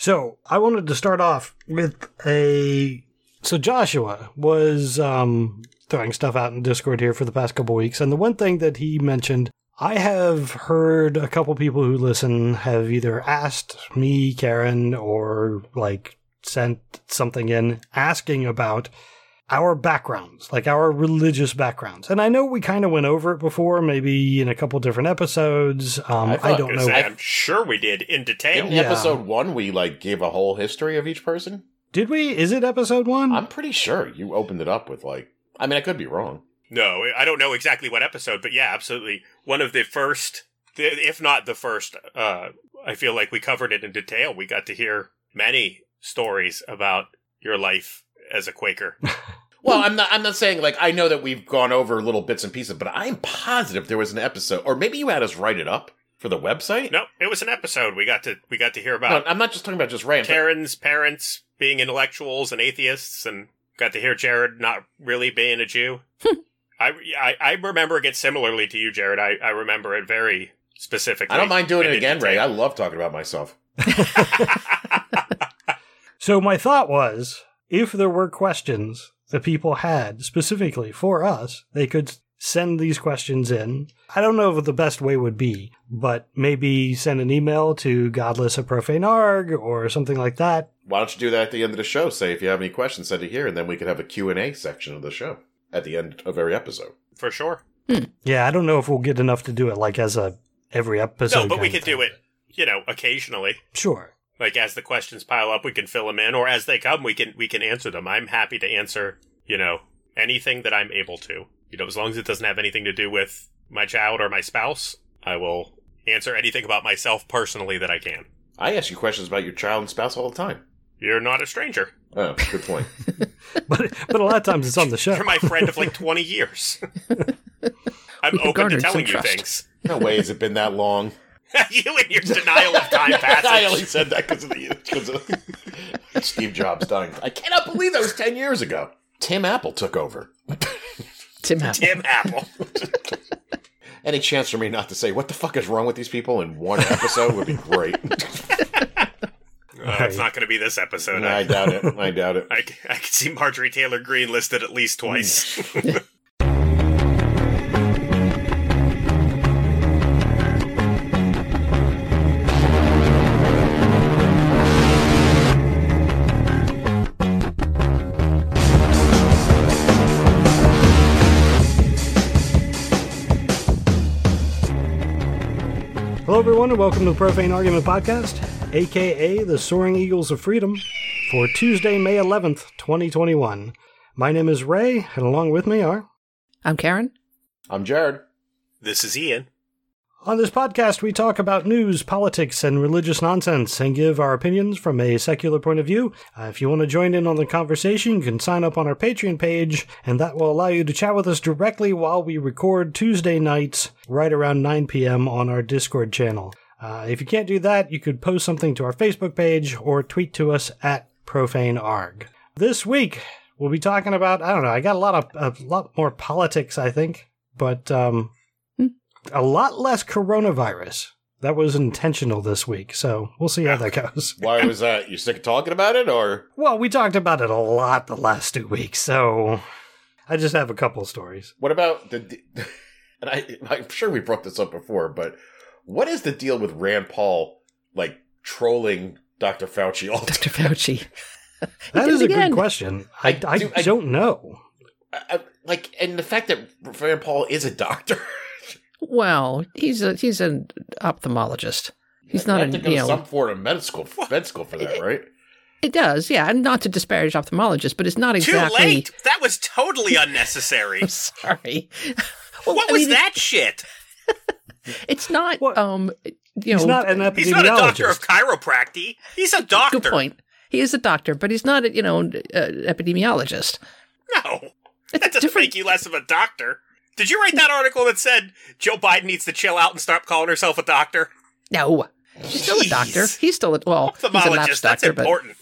So I wanted to start off with a. So Joshua was um, throwing stuff out in Discord here for the past couple weeks, and the one thing that he mentioned, I have heard a couple people who listen have either asked me, Karen, or like sent something in asking about our backgrounds, like our religious backgrounds. And I know we kind of went over it before, maybe in a couple different episodes. Um, I I, don't know. Say, I'm sure we did in detail. In Yeah. episode one, we like gave a whole history of each person. Did we? Is it episode one? I'm pretty sure you opened it up with like. I mean, I could be wrong. No, I don't know exactly what episode, but yeah, absolutely. One of the first, if not the first, uh, I feel like we covered it in detail. We got to hear many stories about your life as a Quaker. Well, I'm not. I'm not saying like I know that we've gone over little bits and pieces, but I'm positive there was an episode, or maybe you had us write it up for the website. no, it was an episode. We got to we got to hear No, about I'm not just talking about just Rand. but- Karen's parents being intellectuals and atheists, and got to hear Jared not really being a Jew. I, I I remember it similarly to you, Jared. I, I remember it very specifically. I don't mind doing it in again, Ray. I love talking about myself. So my thought was, if there were questions that people had specifically for us, they could send these questions in. I don't know what the best way would be, but maybe send an email to godless at profanearg or something like that. Why don't you do that at the end of the show? Say if you have any questions, send it here, and then we could have a Q and A section of the show at the end of every episode. for sure. Hmm. Yeah, I don't know if we'll get enough to do it like as a every episode. No, but we kind of could do it, you know, occasionally. Sure. Like as the questions pile up, we can fill them in, or as they come, we can we can answer them. I'm happy to answer, you know, anything that I'm able to. You know, as long as it doesn't have anything to do with my child or my spouse, I will answer anything about myself personally that I can. I ask you questions about your child and spouse all the time. You're not a stranger. Oh, good point. But but a lot of times it's on the show. You're my friend of like 20 years. I'm open to telling you trust. things. no way has it been that long. you and your denial of time pass. I only said that because of the because of Steve Jobs dying. I cannot believe that was ten years ago. Tim Apple took over. Tim Apple. Tim Apple. Any chance for me not to say what the fuck is wrong with these people in one episode would be great. Uh, it's not going to be this episode. I I, doubt it. I doubt it. I can see Marjorie Taylor Greene listed at least twice. Everyone, and welcome to the Profane Argument Podcast, aka the Soaring Eagles of Freedom, for Tuesday, May 11th, 2021. My name is Ray, and along with me are. I'm Karen. I'm Jared. this is Ian. On this podcast, we talk about news, politics, and religious nonsense and give our opinions from a secular point of view. Uh, if you want to join in on the conversation, you can sign up on our Patreon page, and that will allow you to chat with us directly while we record Tuesday nights right around 9 p.m. on our Discord channel. Uh, if you can't do that, you could post something to our Facebook page or tweet to us at profanearg. This week, we'll be talking about, I don't know, I got a lot of, a lot more politics, I think, but, um, a lot less coronavirus. That was intentional this week, so we'll see how that goes. Why was that? You sick of talking about it, or Well, we talked about it a lot the last two weeks, so I just have a couple stories. what about the? And I, I'm sure we brought this up before, but what is the deal with Rand Paul like trolling Dr. Fauci all Dr. time? Fauci. That did is it a again. good question. I, I I, do- I- don't know. I- I- like, and the fact that Rand Paul is a doctor. Well, he's a he's an ophthalmologist. He's not You a to go you know. some form of med school, med school for that, right? It does, yeah, and not to disparage ophthalmologists, but it's not exactly. Too late. That was totally unnecessary. I'm sorry. Well, what I was mean, it- that shit? It's not. What? Um, you know, He's not an epidemiologist. He's not a doctor of chiropractic. He's a doctor. good point. He is a doctor, but he's not, a, you know, uh, epidemiologist. No, It's that doesn't different. make you less of a doctor. Did you write that article that said Joe Biden needs to chill out and stop calling herself a doctor? No, she's still a doctor. He's still a well, he's a lapsed Ophthalmologist, that's doctor, but important.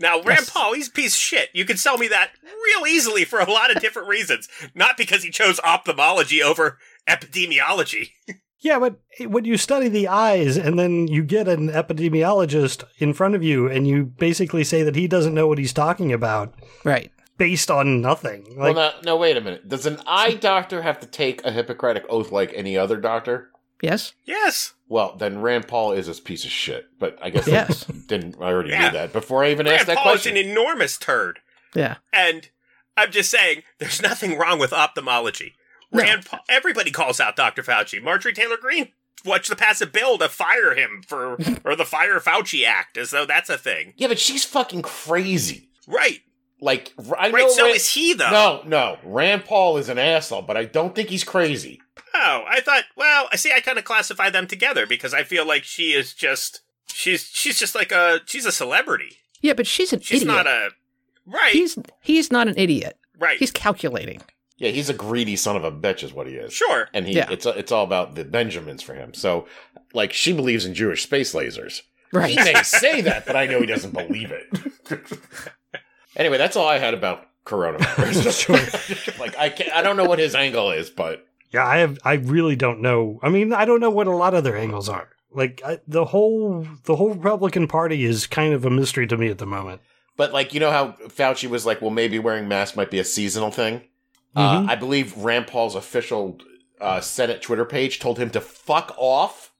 Now, Rand Yes. Paul, he's a piece of shit. You can sell me that real easily for a lot of different reasons. Not because he chose ophthalmology over epidemiology. Yeah, but when you study the eyes and then you get an epidemiologist in front of you and you basically say that he doesn't know what he's talking about Right. Based on nothing. Like, well, no, no, wait a minute. Does an eye doctor have to take a Hippocratic oath like any other doctor? Yes. Yes. Well, then Rand Paul is a piece of shit. But I guess Yes. I didn't. I already Yeah. knew that before I even Rand asked that Paul is an enormous turd. Yeah. And I'm just saying, there's nothing wrong with ophthalmology. No. Rand Paul, everybody calls out Dr. Fauci. Marjorie Taylor Greene watched the pass a bill to fire him for, or the Fire Fauci Act, as though that's a thing. yeah, but she's fucking crazy. Right. Like I know. Right. So Rand- is he, though. no, no. Rand Paul is an asshole, but I don't think he's crazy. Oh, I thought. Well, I see. I kind of classify them together because I feel like she is just. She's she's just like a she's a celebrity. Yeah, but she's an She's idiot. not a right. He's he's not an idiot. right. He's calculating. Yeah, he's a greedy son of a bitch, is what he is. sure. And he, Yeah. it's it's all about the Benjamins for him. So, like, she believes in Jewish space lasers. Right. He may say that, but I know he doesn't believe it. anyway, that's all I had about coronavirus. like, I can't, I don't know what his angle is, but yeah, I have. I really don't know. I mean, I don't know what a lot of their angles are. Like I, the whole the whole Republican Party is kind of a mystery to me at the moment. but like you know how Fauci was like, well, maybe wearing masks might be a seasonal thing. Mhm. Uh, I believe Rand Paul's official uh, Senate Twitter page told him to fuck off.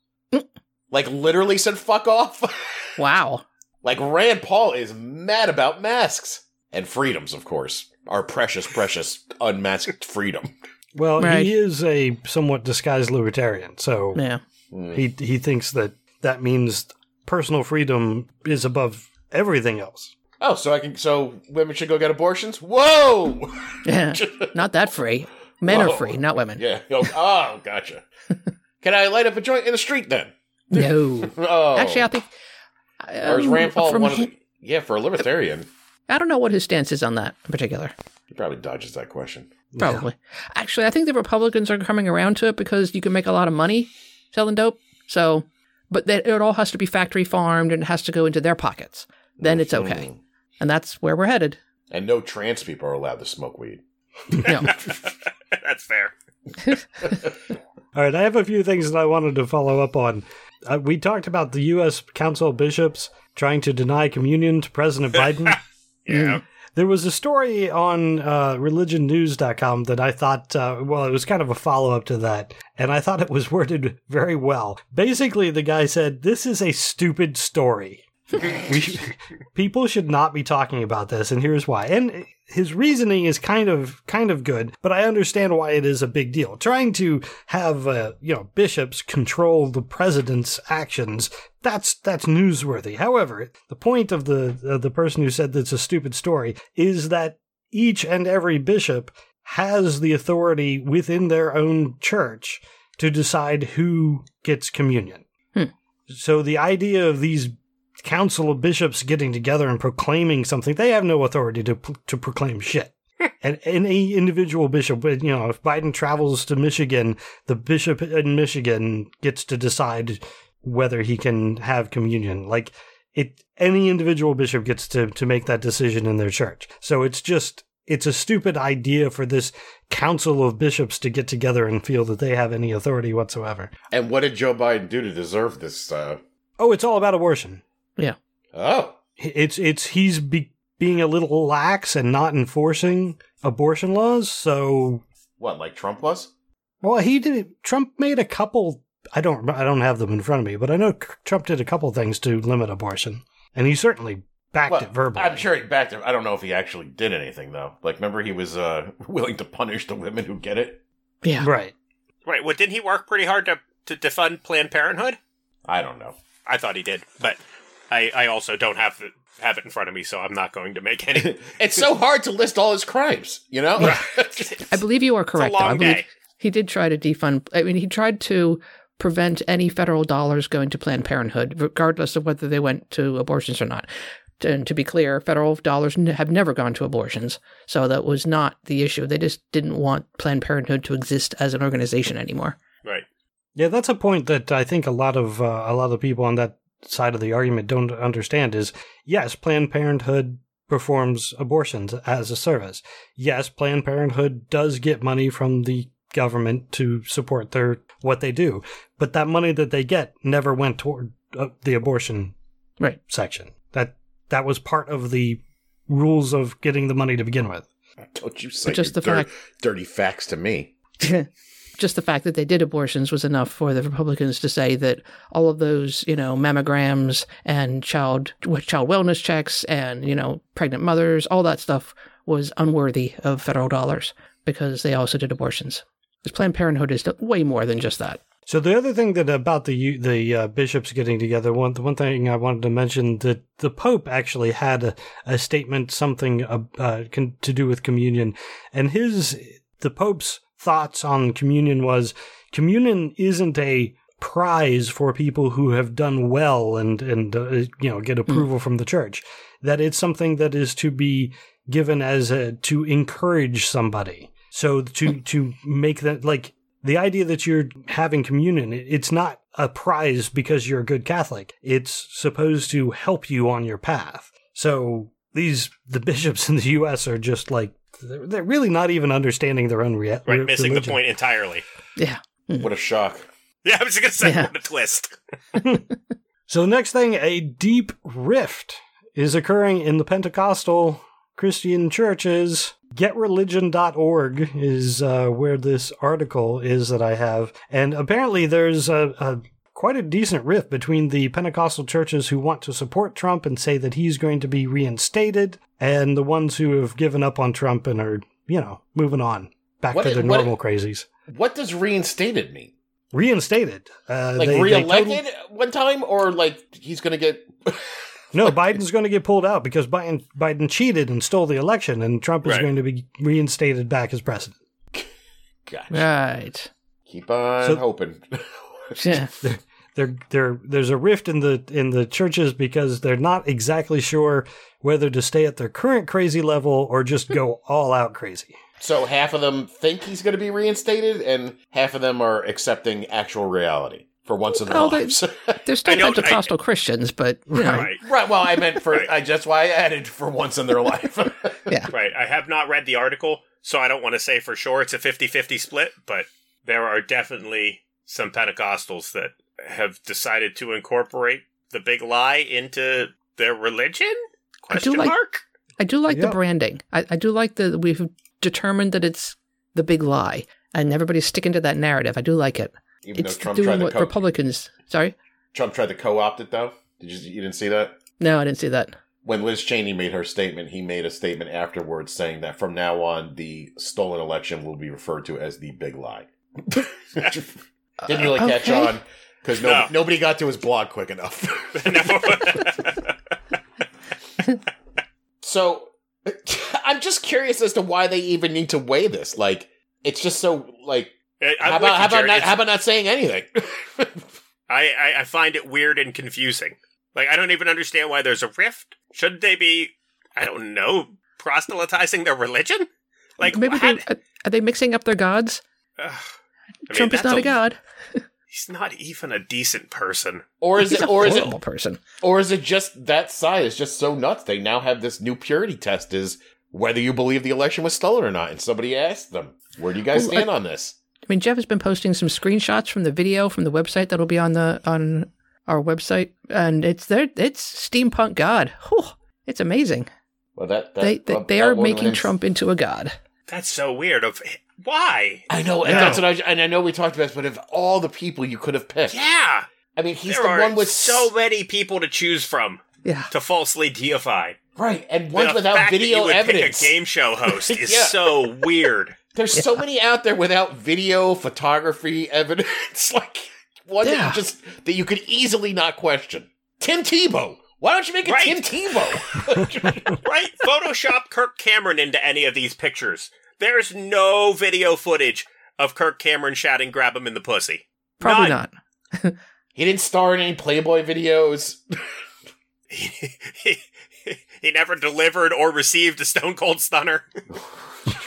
like literally said fuck off. Wow. Like Rand Paul is mad about masks and freedoms, of course. Our precious, precious unmasked freedom. Well, Right. he is a somewhat disguised libertarian, so Yeah. Mm. he he thinks that that means personal freedom is above everything else. Oh, so I can. So women should go get abortions. Whoa! Yeah. not that free. Men are free, not women. yeah. Oh, oh, gotcha. Can I light up a joint in the street then? No. Oh, Actually, I think. Or is um, Rand Paul from one of him- the? Yeah, for a libertarian, I don't know what his stance is on that in particular. he probably dodges that question. Probably. Actually, I think the Republicans are coming around to it because you can make a lot of money selling dope. So, but that it all has to be factory farmed and it has to go into their pockets. Then it's okay. Mm. And that's where we're headed. And no trans people are allowed to smoke weed. No. That's fair. All right, I have a few things that I wanted to follow up on. Uh, we talked about the U.S. Council of Bishops trying to deny communion to President Biden. Yeah. There was a story on uh, religionnews.com that I thought, uh, well, it was kind of a follow up to that, and I thought it was worded very well. Basically, the guy said, This is a stupid story. People should not be talking about this, and here's why. And his reasoning is kind of kind of good, but I understand why it is a big deal. Trying to have uh, you know bishops control the president's actions that's that's newsworthy. However, the point of the uh, the person who said that's a stupid story is that each and every bishop has the authority within their own church to decide who gets communion. Hmm. So the idea of these council of bishops getting together and proclaiming something, they have no authority to to proclaim shit. and any individual bishop, you know, if Biden travels to Michigan, the bishop in Michigan gets to decide whether he can have communion. Like it, any individual bishop gets to to make that decision in their church. So it's just it's a stupid idea for this council of bishops to get together and feel that they have any authority whatsoever. And what did Joe Biden do to deserve this? Uh... Oh, it's all about abortion. Oh, It's it's he's be, being a little lax and not enforcing abortion laws. So, what? Like Trump was? well, he did. Trump made a couple. I don't. I don't have them in front of me, but I know Trump did a couple things to limit abortion, and he certainly backed Well, it verbally. I'm sure he backed it. I don't know if he actually did anything though. Like, remember he was uh, willing to punish the women who get it. Yeah. Right. Right. Well, didn't he work pretty hard to to defund Planned Parenthood? I don't know. I thought he did, but I I also don't have the, have it in front of me, so I'm not going to make any. it's so hard to list all his crimes. You know. I believe you are It's a correct. though. I long believe day. he did try to defund. I mean, he tried to prevent any federal dollars going to Planned Parenthood, regardless of whether they went to abortions or not. And to be clear, federal dollars have never gone to abortions, so that was not the issue. They just didn't want Planned Parenthood to exist as an organization anymore. Right. Yeah, that's a point that I think a lot of uh, a lot of people on that side of the argument don't understand. Is yes, Planned Parenthood performs abortions as a service. Yes, Planned Parenthood does get money from the government to support their what they do. But that money that they get never went toward uh, the abortion Right. section. That that was part of the rules of getting the money to begin with. Don't you say just the dir- fact- dirty facts to me. Just the fact that they did abortions was enough for the Republicans to say that all of those, you know, mammograms and child child wellness checks and you know pregnant mothers, all that stuff was unworthy of federal dollars because they also did abortions. Because Planned Parenthood is way more than just that. So the other thing that about the the uh, bishops getting together, one the one thing I wanted to mention that the Pope actually had a, a statement, something uh, uh, to do with communion, and his the Pope's thoughts on communion was communion isn't a prize for people who have done well and and uh, you know get approval from the church. That it's something that is to be given as a, to encourage somebody. So to to make that like the idea that you're having communion, it's not a prize because you're a good Catholic. It's supposed to help you on your path. So these the bishops in the U.S. are just like they're, they're really not even understanding their own rea- Right, re- missing religion. the point entirely. Yeah. What a shock. Yeah, I was just gonna say Yeah. what a twist. So the next thing, a deep rift is occurring in the Pentecostal Christian churches. GetReligion.org is uh, where this article is that I have, and apparently there's a, a quite a decent rift between the Pentecostal churches who want to support Trump and say that he's going to be reinstated, and the ones who have given up on Trump and are you know moving on back What to i- their what- normal crazies. What does reinstated mean? Reinstated, uh, Like they- they reelected one time, or like he's going to get? No, Biden's going to get pulled out because Biden Biden cheated and stole the election, and Trump is Right. going to be reinstated back as president. Gosh, Right. keep on So- hoping. Yeah. There, there, there's a rift in the in the churches because they're not exactly sure whether to stay at their current crazy level or just go all out crazy. so half of them think he's going to be reinstated, and half of them are accepting actual reality for once in their they- lives. They're still I don't- Pentecostal Christians, but you know, Right. right. Well, I meant for. Right. I just why I added for once in their life. yeah. Right. I have not read the article, so I don't want to say for sure it's a 50-50 split, but there are definitely some Pentecostals that have decided to incorporate the big lie into their religion? Question like- mark? I do like Yeah. the branding. I, I do like that we've determined that it's the big lie, and everybody's sticking to that narrative. I do like it. Even it's though Trump doing what co- Republicans. Sorry, Trump tried to co-opt it though. Did you you didn't see that? no, I didn't see that. When Liz Cheney made her statement, he made a statement afterwards saying that from now on, the stolen election will be referred to as the big lie. Didn't really catch Okay. on because No. nobody got to his blog quick enough. So I'm just curious as to why they even need to weigh this. Like, it's just so like. I'm How about you, how about not, how about not saying anything? I, I, I find it weird and confusing. Like, I don't even understand why there's a rift. Shouldn't they be, I don't know, proselytizing their religion? Like, Maybe how- they, are, are they mixing up their gods? Ugh. I mean, Trump is that's not a god. He's not even a decent person. or is He's it a or is it person. or is it just that side is just so nuts? They now have this new purity test: is whether you believe the election was stolen or not. And somebody asked them, "Where do you guys Well, stand on this?" I mean, Jeff has been posting some screenshots from the video from the website that'll be on the on our website, and it's there. It's steampunk god. Whew, it's amazing. Well, that, that they they, well, they are making. Trump into a god. That's so weird. Of Why? I know, and Yeah. that's what I and I know we talked about this, but of all the people you could have picked, Yeah. I mean, he's there the are one with so many people to choose from Yeah. to falsely deify. right, and one the without fact that video you would evidence. Pick a game show host is Yeah. so weird. There's so many out there without video, photography evidence, like one that Yeah. you just that you could easily not question. Tim Tebow. Why don't you make a Right. Tim Tebow? Right? Photoshop Kirk Cameron into any of these pictures. There's no video footage of Kirk Cameron shouting, grab him in the pussy. Probably None. not. he didn't star in any Playboy videos. He, he, he never delivered or received a Stone Cold Stunner.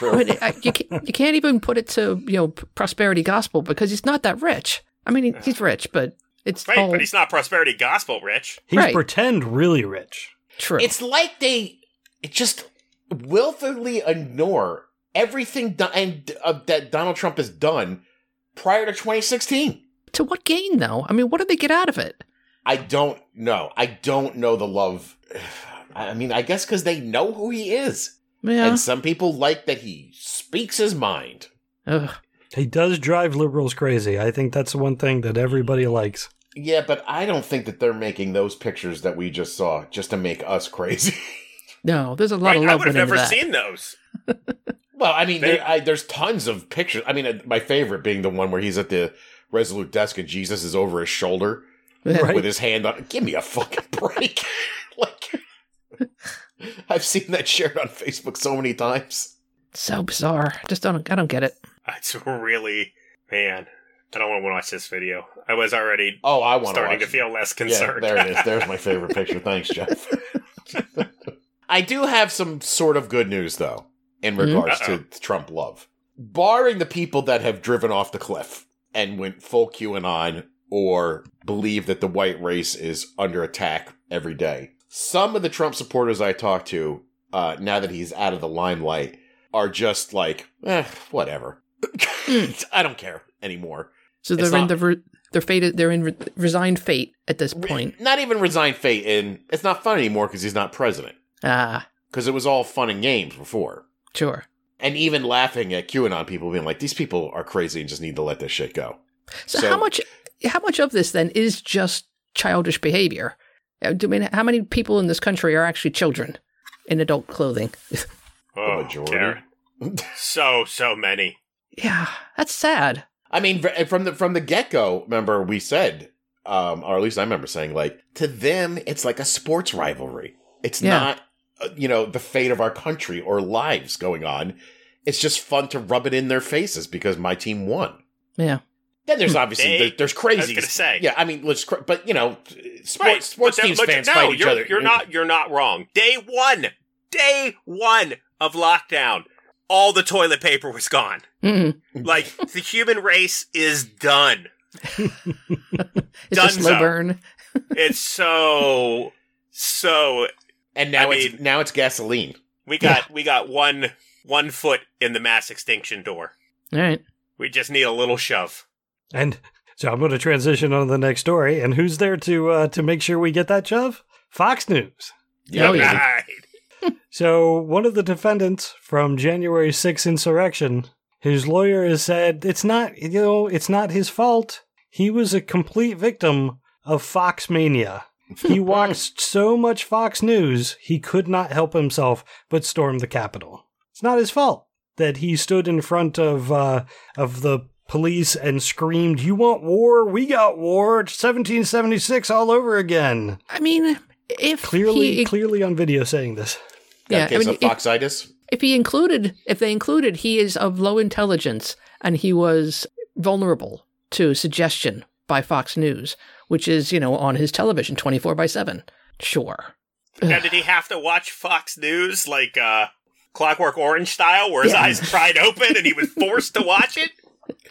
I mean, I, you, can't, you can't even put it to you know prosperity gospel because he's not that rich. I mean, he, he's rich, but it's Right, all but he's not prosperity gospel rich. He's Right. pretend really rich. true. It's like they it just willfully ignore everything do- and uh, that Donald Trump has done prior to 2016. To what gain, though? I mean, what did they get out of it? I don't know. I don't know the love. I mean, I guess because they know who he is, Yeah. and some people like that he speaks his mind. Ugh. He does drive liberals crazy. I think that's the one thing that everybody likes. Yeah, but I don't think that they're making those pictures that we just saw just to make us crazy. No, there's a lot Right? of I love would have never that. seen those. well, I mean, They- there, I, there's tons of pictures. I mean, uh, my favorite being the one where he's at the Resolute desk and Jesus is over his shoulder Right. with his hand on. Give me a fucking break! like, I've seen that shared on Facebook so many times. So bizarre. Just don't. I don't get it. It's really, man. I don't want to watch this video. I was already Oh, I want to starting watch. to feel less Yeah, concerned. there it is. There's my favorite picture. Thanks, Jeff. I do have some sort of good news, though, in regards Uh-oh. to Trump love. Barring the people that have driven off the cliff and went full QAnon or believe that the white race is under attack every day, some of the Trump supporters I talk to, uh, now that he's out of the limelight, are just like, eh, whatever. I don't care anymore. So they're in the re- they're fated. They're in re- resigned fate at this point. Not even resigned fate, and it's not fun anymore because he's not president. Ah, because it was all fun and games before. Sure. And even laughing at QAnon people being like, these people are crazy and just need to let this shit go. So, So- how much how much of this then is just childish behavior? Uh, I mean, how many people in this country are actually children in adult clothing? oh, majority. Karen. So, so many. yeah, that's sad. I mean, from the from the get go, remember we said, um, or at least I remember saying, like to them, it's like a sports rivalry. It's Yeah. not, Uh, you know, the fate of our country or lives going on. It's just fun to rub it in their faces because my team won. Yeah. Then there's hmm. obviously They- there, there's I crazy. was going to say. yeah, I mean, let's, but you know, sports Right, sports that- teams but fans no, fight each you're, other. You're not. You're not wrong. Day one. Day one of lockdown. All the toilet paper was gone. Mm-mm. Like the human race is done. It's a slow burn. It's so so. And now I it's mean- now it's gasoline. We got we got one one foot in the mass extinction door. All right. We just need a little shove. And so I'm going to transition on to the next story. And who's there to uh, to make sure we get that shove? Fox News. Oh, yeah. Right. So one of the defendants from January 6th insurrection, his lawyer has said it's not you know it's not his fault. He was a complete victim of Fox mania. He watched so much Fox News he could not help himself but storm the Capitol. It's not his fault that he stood in front of uh, of the police and screamed, "You want war? We got war! It's 1776 all over again." I mean, if Clearly, he, clearly on video saying this. yeah, I Gets mean, a if, foxitis. if he included, if they included, he is of low intelligence and he was vulnerable to suggestion by Fox News, which is you know on his television twenty four by seven. Sure. Now, did he have to watch Fox News like uh, Clockwork Orange style, where his Yeah. eyes pried open and he was forced to watch it?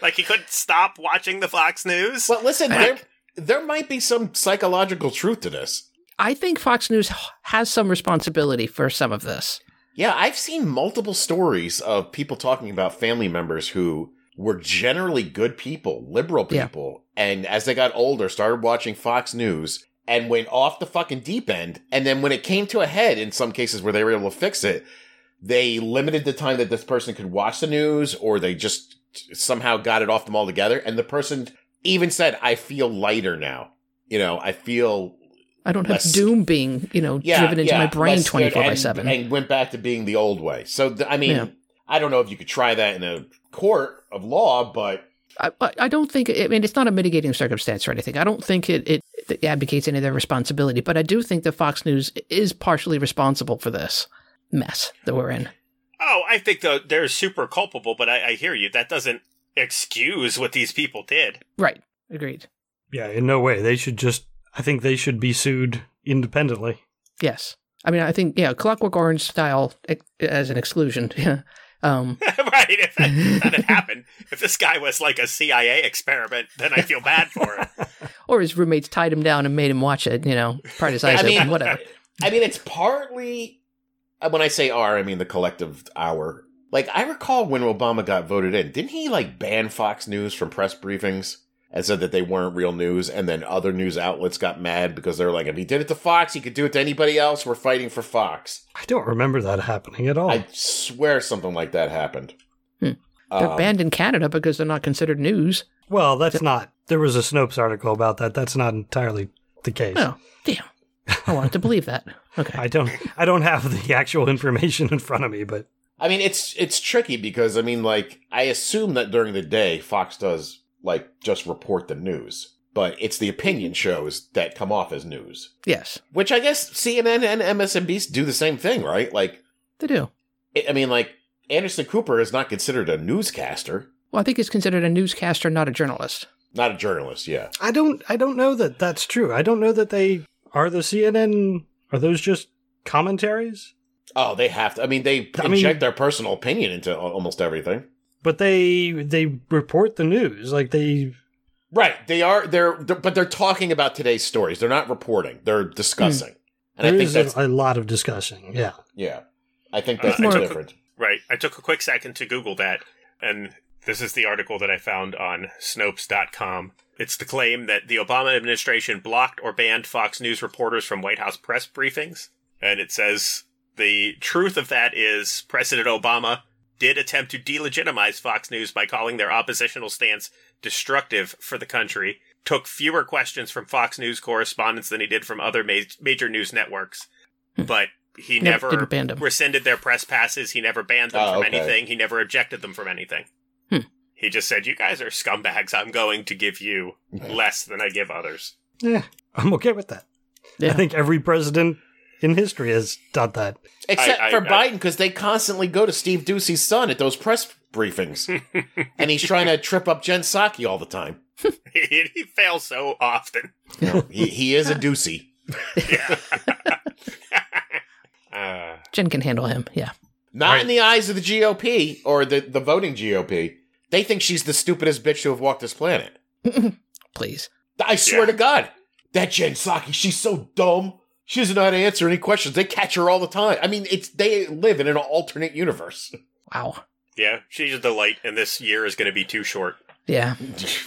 Like he couldn't stop watching the Fox News? But listen, there there might be some psychological truth to this. I think Fox News has some responsibility for some of this. Yeah, I've seen multiple stories of people talking about family members who were generally good people, liberal Yeah. people, and as they got older, started watching Fox News and went off the fucking deep end. And then when it came to a head, in some cases where they were able to fix it, they limited the time that this person could watch the news, or they just somehow got it off them altogether. And the person even said, "I feel lighter now." You know, I feel I don't have doom being, you know, yeah, driven into yeah, my brain twenty four by and- seven. and went back to being the old way. So th- I mean, Yeah. I don't know if you could try that in a court of law, but I, I I don't think. I mean, it's not a mitigating circumstance or anything. I don't think it, it it advocates any of their responsibility. But I do think that Fox News is partially responsible for this mess that we're in. Oh, I think the, they're super culpable, but I, I hear you. That doesn't excuse what these people did. Right. Agreed. Yeah, in no way. They should just. I think they should be sued independently. Yes. I mean, I think yeah, Clockwork Orange style eh, as an exclusion. Yeah. Um, right? If that, if that had happened, if this guy was like a CIA experiment, then I feel bad for him. or his roommates tied him down and made him watch it. You know, pried his eyes I mean- open. Whatever. I mean, it's partly uh, when I say "our," I mean the collective "our." Like I recall when Obama got voted in, didn't he like ban Fox News from press briefings and said that they weren't real news? And then other news outlets got mad because they're like, if he did it to Fox, he could do it to anybody else. We're fighting for Fox. I don't remember that happening at all. I swear something like that happened. Hmm. They're Um, banned in Canada because they're not considered news. well, that's not. There was a Snopes article about that. That's not entirely the case. Oh, damn. I wanted to believe that. Okay. I don't. I don't have the actual information in front of me, but I mean, it's it's tricky because I mean, like, I assume that during the day Fox does like just report the news, but it's the opinion shows that come off as news. Yes, Which I guess CNN and MSNBC do the same thing, right? Like, they do. I I mean, like Anderson Cooper is not considered a newscaster, Well, I think he's considered a newscaster, not a journalist. not a journalist. Yeah, I don't. I don't know that that's true. I don't know that they are the CNN. Are those just commentaries? oh, they have to. I mean, they I mean- inject their personal opinion into almost everything. But they they report the news like they. Right? They are. They're, they're but they're talking about today's stories. They're not reporting. They're discussing. And I think is that's a, a lot of discussing. Yeah. yeah. I think that's Uh, I took- different. Right. I took a quick second to Google that, and this is the article that I found on Snopes.com. It's the claim that the Obama administration blocked or banned Fox News reporters from White House press briefings. And it says the truth of that is President Obama did attempt to delegitimize Fox News by calling their oppositional stance destructive for the country, took fewer questions from Fox News correspondents than he did from other ma- major news networks. Hmm. But he Never- never, didn't them. rescinded their press passes. He never banned them Oh, from okay. anything. He never objected them from anything. Hmm. He just said, "You guys are scumbags. I'm going to give you less than I give others." Yeah. I'm okay with that. Yeah. I think every president in history has done that. Except I- I- for I- Biden, because they constantly go to Steve Doocy's son at those press briefings, and he's trying to trip up Jen Psaki all the time. he, he fails so often. You know, he, he is a Doocy. Yeah. uh, Jen can handle him. Yeah. Not in the eyes of the GOP or the, the voting GOP. They think she's the stupidest bitch to have walked this planet. Please. I swear Yeah. to God, that Jen Psaki, she's so dumb. She doesn't know how to answer any questions. They catch her all the time. I mean, it's they live in an alternate universe. Wow. yeah, she's a delight, and this year is going to be too short. Yeah.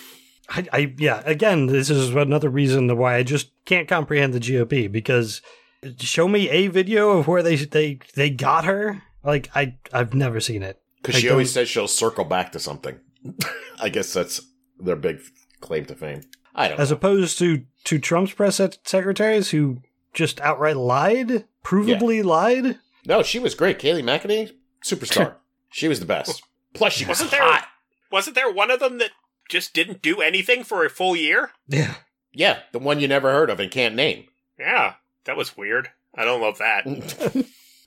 I, I yeah. Again, this is another reason why I just can't comprehend the GOP because show me a video of where they they they got her. Like I I've never seen it. Because she always don't- says she'll circle back to something. I guess that's their big claim to fame. I don't As know. opposed to to Trump's press secretaries who just outright lied, provably lied. no, she was great. Kayleigh McEnany, superstar. she was the best. Plus, she was Wasn't there- hot. Wasn't there one of them that just didn't do anything for a full year? Yeah. Yeah, the one you never heard of and can't name. Yeah, that was weird. I don't love that.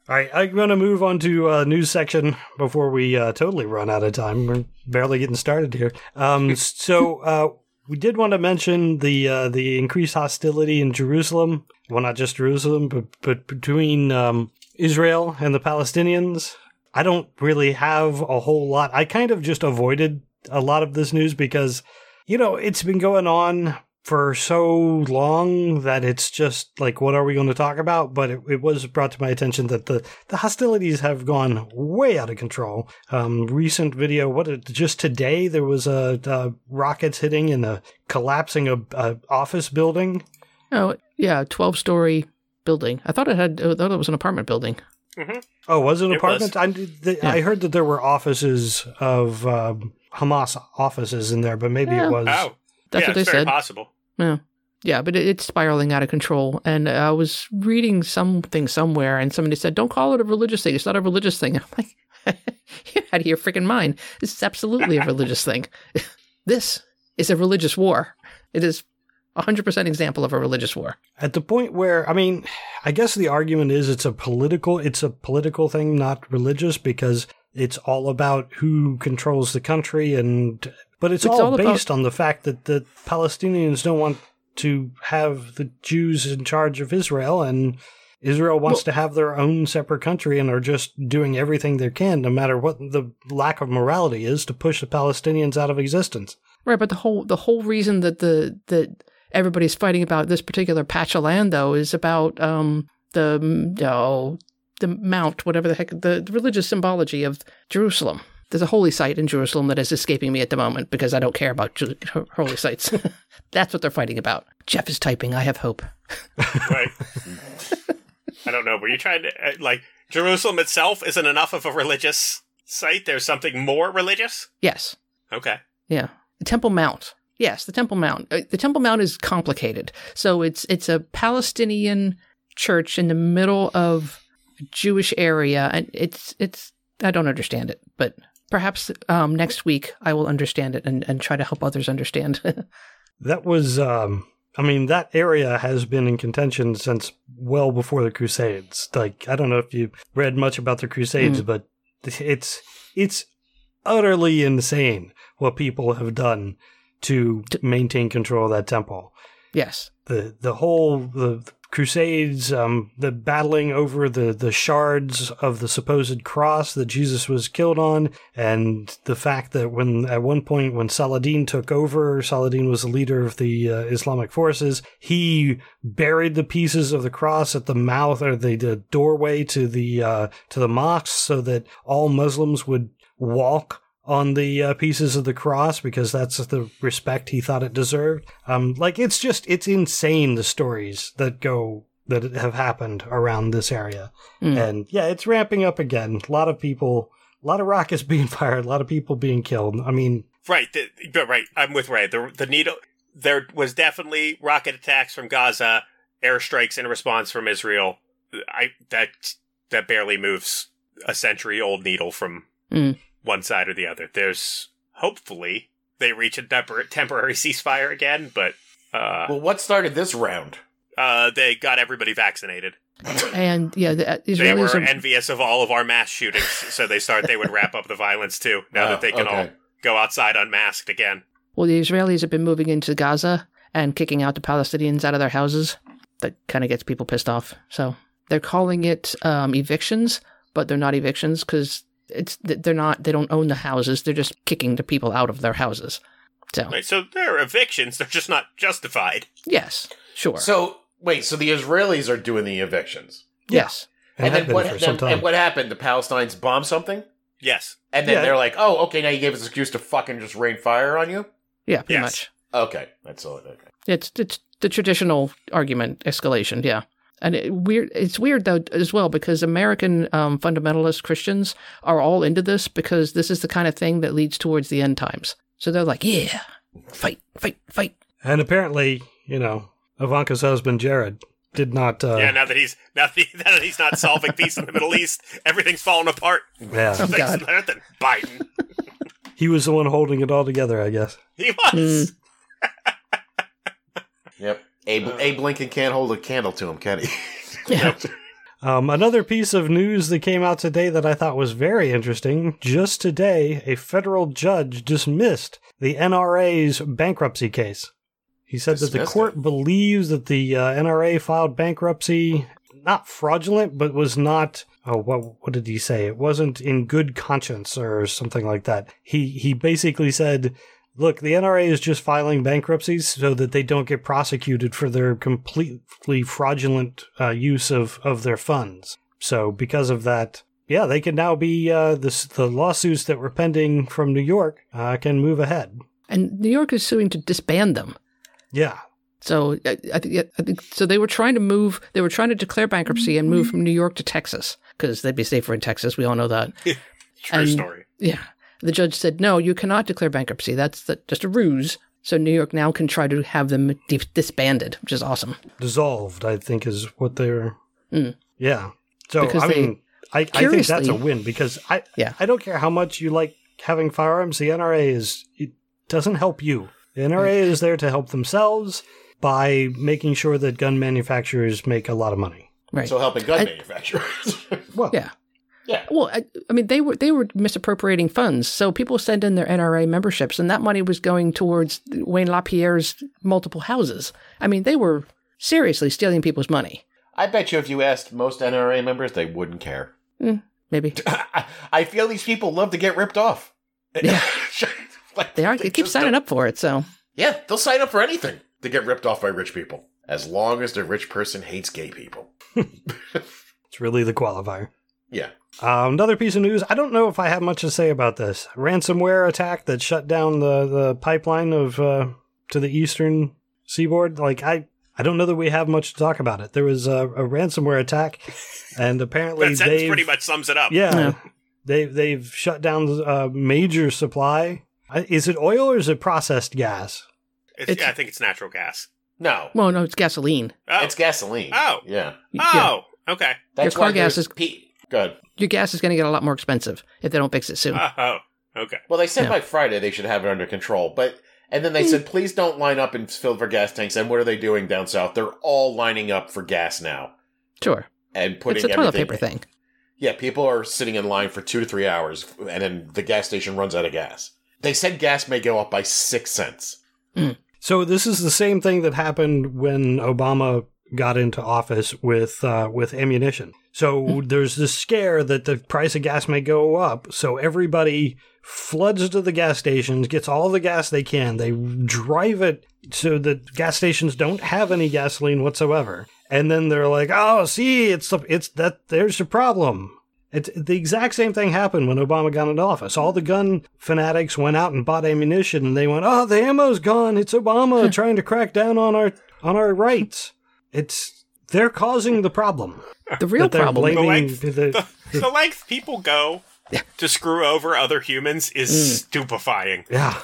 All right, I'm going to move on to uh, news section before we uh, totally run out of time. We're barely getting started here. Um, so uh, we did want to mention the uh, the increased hostility in Jerusalem. Well, not just Jerusalem, but but between um, Israel and the Palestinians. I don't really have a whole lot. I kind of just avoided a lot of this news because you know it's been going on for so long that it's just like, what are we going to talk about? But it, it was brought to my attention that the, the hostilities have gone way out of control. Um, recent video, what just today there was a, uh rockets hitting and a collapsing a, a office building. Oh, yeah. 12 story building. I thought it had, I thought it was an apartment building. Oh, was it an It apartment? I, the, Yeah. I heard that there were offices of um, Hamas offices in there, but maybe Yeah. it was. Oh, That's yeah, what they it's very said. possible. Yeah. Yeah, but it, it's spiraling out of control. And I was reading something somewhere, and somebody said, "Don't call it a religious thing. It's not a religious thing." I'm like, "You're out of your freaking mind. This is absolutely a religious thing. this is a religious war. It is a hundred percent example of a religious war." at the point where I mean, I guess the argument is it's a political it's a political thing, not religious, because it's all about who controls the country and but it's, It's all, all about- based on the fact that the Palestinians don't want to have the Jews in charge of Israel and Israel wants to have their own separate country and are just doing everything they can, no matter what the lack of morality is, to push the Palestinians out of existence. Right, but the whole the whole reason that the that everybody's fighting about this particular patch of land, though, is about um the no the mount, whatever the heck, the, religious symbology of Jerusalem. There's a holy site in Jerusalem that is escaping me at the moment because I don't care about Ju- holy sites. That's what they're fighting about. Jeff is typing. I have hope. Right. I don't know. Were you trying to uh, like Jerusalem itself isn't enough of a religious site? There's something more religious. Yes. Okay. Yeah. Temple Mount. Yes, the Temple Mount. Uh, The Temple Mount is complicated. So it's it's a Palestinian church in the middle of a Jewish area, and it's it's I don't understand it, but perhaps um, next week I will understand it and, and try to help others understand. That was, um, I mean, that area has been in contention since well before the Crusades. Like, I don't know if you read much about the Crusades, but it's it's utterly insane what people have done to maintain control of that temple. yes. the the whole the crusades um the battling over the the shards of the supposed cross that Jesus was killed on and the fact that when at one point when Saladin took over Saladin was the leader of the uh, Islamic forces he buried the pieces of the cross at the mouth or the, the doorway to the uh to the mosque, so that all Muslims would walk on the uh, pieces of the cross because that's the respect he thought it deserved. Um, like it's just it's insane the stories that go that have happened around this area, Mm. and yeah, it's ramping up again. A lot of people, a lot of rockets being fired, a lot of people being killed. I mean, Right. The, but right. I'm with Ray. The the needle. There was definitely rocket attacks from Gaza, airstrikes in response from Israel. I that that barely moves a century old needle from Mm. One side or the other. There's hopefully they reach a tempor- temporary ceasefire again, but uh, Well, what started this round? uh, they got everybody vaccinated. And yeah, the uh, They Israelis were are, envious of all of our mass shootings, so they started. They would wrap up the violence too. Now Oh, that they can all go outside unmasked again. well, the Israelis have been moving into Gaza and kicking out the Palestinians out of their houses. That kind of gets people pissed off. So they're calling it um, evictions, but they're not evictions because it's they're not they don't own the houses. They're just kicking the people out of their houses. So Right, so there are evictions. They're just not justified. yes, sure, So wait, so the Israelis are doing the evictions, yes, and, and then what? Then, and what happened? The Palestinians bombed something, Yes. and then Yeah. they're like, "Oh, okay, now you gave us an excuse to fucking just rain fire on you." yeah, pretty Yes. much. Okay, that's all. Okay. It's it's the traditional argument escalation, yeah. And it, weird. It's weird though as well because American um, fundamentalist Christians are all into this because this is the kind of thing that leads towards the end times. So they're like, yeah, fight, fight, fight. and apparently, you know, Ivanka's husband Jared did not. Uh, yeah. Now that he's now that, he, now that he's not solving peace in the Middle East, everything's falling apart. yeah, Oh, God. to than Biden. he was the one holding it all together, I guess. He was. Yep. Abe, Abe Lincoln can't hold a candle to him, can he? Yeah. Um, another piece of news that came out today that I thought was very interesting. Just today, a federal judge dismissed the NRA's bankruptcy case. He said that the court it? believes that the uh, NRA filed bankruptcy not fraudulent, but was not. Oh, what what did he say? It wasn't in good conscience or something like that. He he basically said, "Look, the NRA is just filing bankruptcies so that they don't get prosecuted for their completely fraudulent uh, use of of their funds. So because of that." Yeah, they can now be uh, the the lawsuits that were pending from New York uh, can move ahead. And New York is suing to disband them. Yeah, So I, I think I think so. They were trying to move. They were trying to declare bankruptcy and move from New York to Texas because they'd be safer in Texas. We all know that. True And- story. Yeah. The judge said, no, you cannot declare bankruptcy. That's the, just a ruse. So New York now can try to have them di- disbanded, which is awesome. dissolved. I think is what they're. Mm. Yeah. So Because I they- mean, I, I think that's a win because I Yeah. I don't care how much you like having firearms. The NRA is it doesn't help you. The NRA is there to help themselves by making sure that gun manufacturers make a lot of money. Right. so helping gun I- manufacturers. Well, yeah. Yeah. Well, I, I mean, they were they were misappropriating funds. So people send in their NRA memberships, and that money was going towards Wayne LaPierre's multiple houses. I mean, they were seriously stealing people's money. I bet you if you asked most NRA members, they wouldn't care. Mm, maybe I feel these people love to get ripped off. Yeah. like, they are. They keep signing don't- up for it. So Yeah, they'll sign up for anything to get ripped off by rich people, as long as the rich person hates gay people. It's really the qualifier. Yeah. Uh, another piece of news. I don't know if I have much to say about this ransomware attack that shut down the the pipeline of uh, to the eastern seaboard. Like I, I don't know that we have much to talk about it. There was a, a ransomware attack, and apparently That sentence pretty much sums it up. yeah, Yeah. they they've shut down a major supply. Is it oil or is it processed gas? It's, It's- yeah, I think it's natural gas. No, Well, no, it's gasoline. Oh, it's gasoline. Oh. yeah. Yeah. oh, okay. That's car gas is- Pe- Good. Your gas is going to get a lot more expensive if they don't fix it soon. Oh, okay. Well, they said Yeah. by Friday they should have it under control, but and then they Hmm. said please don't line up and fill for gas tanks. And what are they doing down south? They're all lining up for gas now sure. and putting It's a toilet everything- paper thing. Yeah, people are sitting in line for two to three hours, and then the gas station runs out of gas. They said gas may go up by six cents. So this is the same thing that happened when Obama got into office with uh, with ammunition. So there's this scare that the price of gas may go up. So everybody floods to the gas stations, gets all the gas they can. They drive it so that gas stations don't have any gasoline whatsoever. And then they're like, "Oh, see, it's it's that there's the problem." It's the exact same thing happened when Obama got into office. All the gun fanatics went out and bought ammunition, and they went, "Oh, the ammo's gone. It's Obama trying to crack down on our on our rights." It's they're causing the problem. The real that they're problem. The length, the- the, the length people go to screw over other humans is Mm. stupefying. yeah,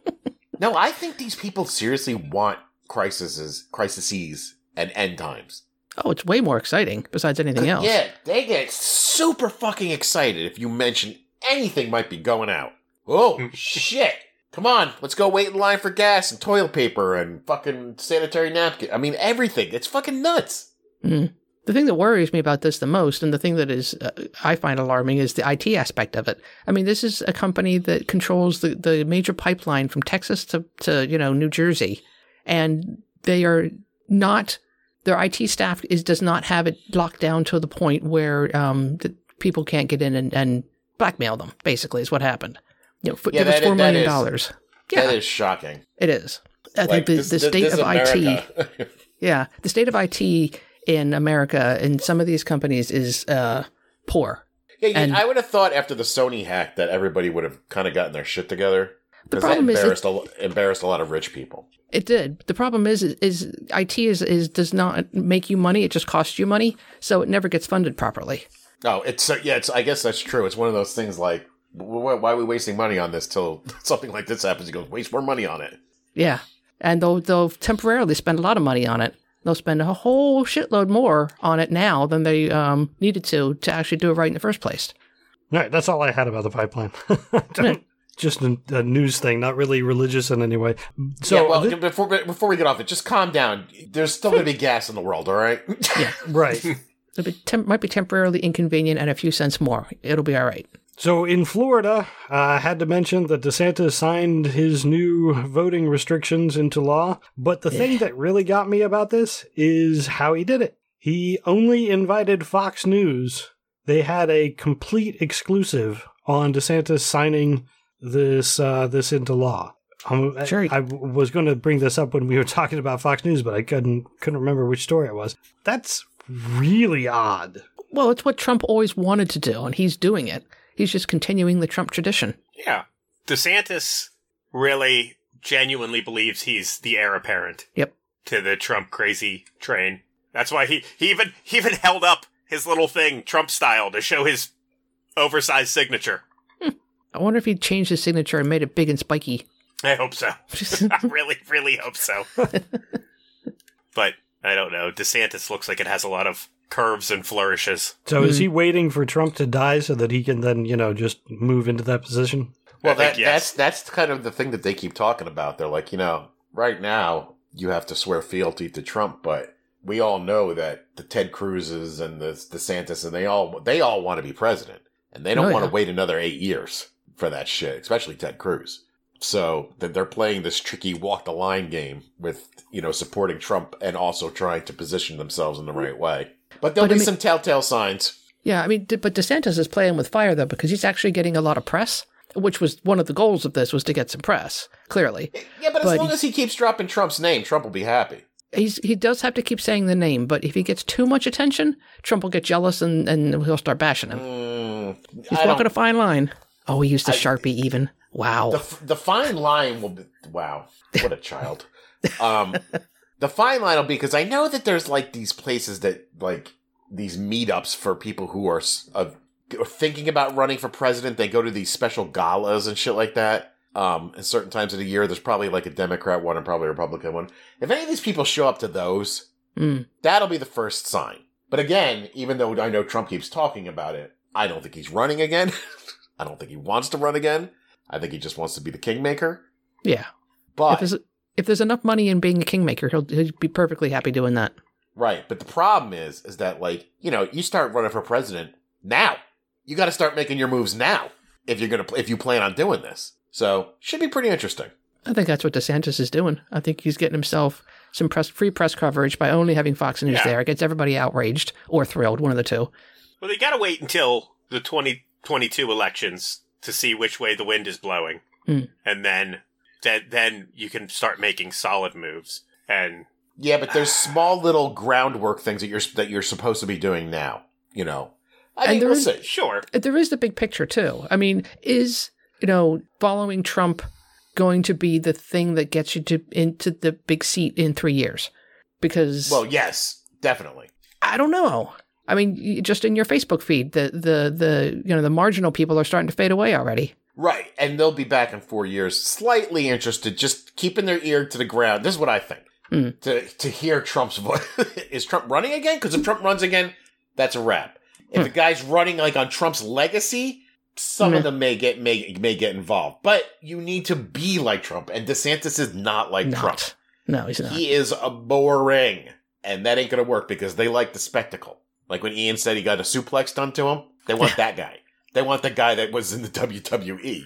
No, I think these people seriously want crises, crises, and end times. Oh, it's way more exciting besides anything else. Yeah, they get super fucking excited if you mention anything might be going out. Oh shit! Come on, let's go wait in line for gas and toilet paper and fucking sanitary napkin. I mean everything. It's fucking nuts. Mm. The thing that worries me about this the most, and the thing that is uh, I find alarming, is the IT aspect of it. I mean, this is a company that controls the, the major pipeline from Texas to, to you know New Jersey, and they are not their IT staff is does not have it locked down to the point where um, people can't get in and, and blackmail them. Basically, is what happened. You know, f- Yeah, give us four that million is- dollars. Yeah, That is shocking. it is. I Like, think the, this- the state this of IT. Yeah, the state of IT in America in some of these companies is uh, poor. Yeah, And- I would have thought after the Sony hack that everybody would have kind of gotten their shit together. The Because that problem is it- embarrassed, a, embarrassed a lot of rich people. It did. The problem is, is IT is, is does not make you money. It just costs you money, so it never gets funded properly. Oh, it's yeah. It's I guess that's true. It's one of those things like, wh- wh- why are we wasting money on this till something like this happens? He goes, waste more money on it. Yeah, and they'll they'll temporarily spend a lot of money on it. They'll spend a whole shitload more on it now than they um, needed to to actually do it right in the first place. all right. That's all I had about the pipeline. Just a, a news thing, not really religious in any way. So yeah, well, thi- before before we get off it, just calm down. There's still going to be gas in the world, all right? yeah, right? right. It'll tem- might be temporarily inconvenient and a few cents more. It'll be all right. So in Florida, uh, I had to mention that DeSantis signed his new voting restrictions into law. But the thing that really got me about this is how he did it. He only invited Fox News. They had a complete exclusive on DeSantis signing this uh, this into law. Um, I- Sure. I, was going to bring this up when we were talking about Fox News, but I couldn't couldn't remember which story it was. That's really odd. Well, it's what Trump always wanted to do, and he's doing it. He's just continuing the Trump tradition. Yeah. DeSantis really genuinely believes he's the heir apparent Yep. to the Trump crazy train. That's why he, he even he even held up his little thing Trump style to show his oversized signature. Hmm. I wonder if he'd changed his signature and made it big and spiky. I hope so. I really, really hope so. but I don't know. DeSantis looks like it has a lot of curves and flourishes. So is he hmm. waiting for Trump to die so that he can then, you know, just move into that position? Well, that, yes. that's that's kind of the thing that they keep talking about. They're like, you know, right now you have to swear fealty to Trump, but we all know that the Ted Cruzes and the DeSantis and they all they all want to be president, and they don't Oh, want to yeah. wait another eight years for that shit, especially Ted Cruz. So that they're playing this tricky walk the line game with you know supporting Trump and also trying to position themselves in the right way. But there'll But I be mean- some telltale signs. Yeah, I mean, but DeSantis is playing with fire though because he's actually getting a lot of press, which was one of the goals of this was to get some press. Clearly, Yeah, but as long as he keeps dropping Trump's name, Trump will be happy. he's he does have to keep saying the name, but if he gets too much attention, Trump will get jealous and, and he'll start bashing him. Mm, He's I walking a fine line. Oh, he used the I- Sharpie even. Wow. the the fine line will be wow what a child um the fine line will be because i know that there's like these places that like these meetups for people who are uh, thinking about running for president. They go to these special galas and shit like that. Um at certain times of the year there's probably like a democrat one and probably a republican one. If any of these people show up to those Mm. that'll be the first sign. But again even though i know trump keeps talking about it i don't think he's running again. I don't think he wants to run again. I think he just wants to be the kingmaker. Yeah. But if there's enough money in being a kingmaker, he'll, he'll be perfectly happy doing that. right, but the problem is, is that like you know, you start running for president now. You got to start making your moves now if you're gonna if you plan on doing this. So should be pretty interesting. I think that's what DeSantis is doing. I think he's getting himself some press, free press coverage by only having Fox News Yeah. there. It gets everybody outraged or thrilled, one of the two. Well, they got to wait until the 2022 elections to see which way the wind is blowing, Hmm. and then then then you can start making solid moves. And Yeah, but there's small little groundwork things that you're that you're supposed to be doing now. You know, I And mean, there we'll is- see. sure, There is the big picture too. I mean, is you know following Trump going to be the thing that gets you to into the big seat in three years? Because Well, yes, definitely. I don't know. I mean, just in your Facebook feed, the the the you know the marginal people are starting to fade away already. Right, and they'll be back in four years, slightly interested, just keeping their ear to the ground. This is what I think. Mm. To to hear Trump's voice. is Trump running again? Because if Trump runs again, that's a wrap. If Hmm. the guy's running like on Trump's legacy, some Meh. of them may get may may get involved. But you need to be like Trump, and DeSantis is not like Trump. Not. No, he's not. He is a boring, and that ain't gonna work because they like the spectacle. Like when Ian said he got a suplex done to him, they want that guy. They want the guy that was in the. WWE.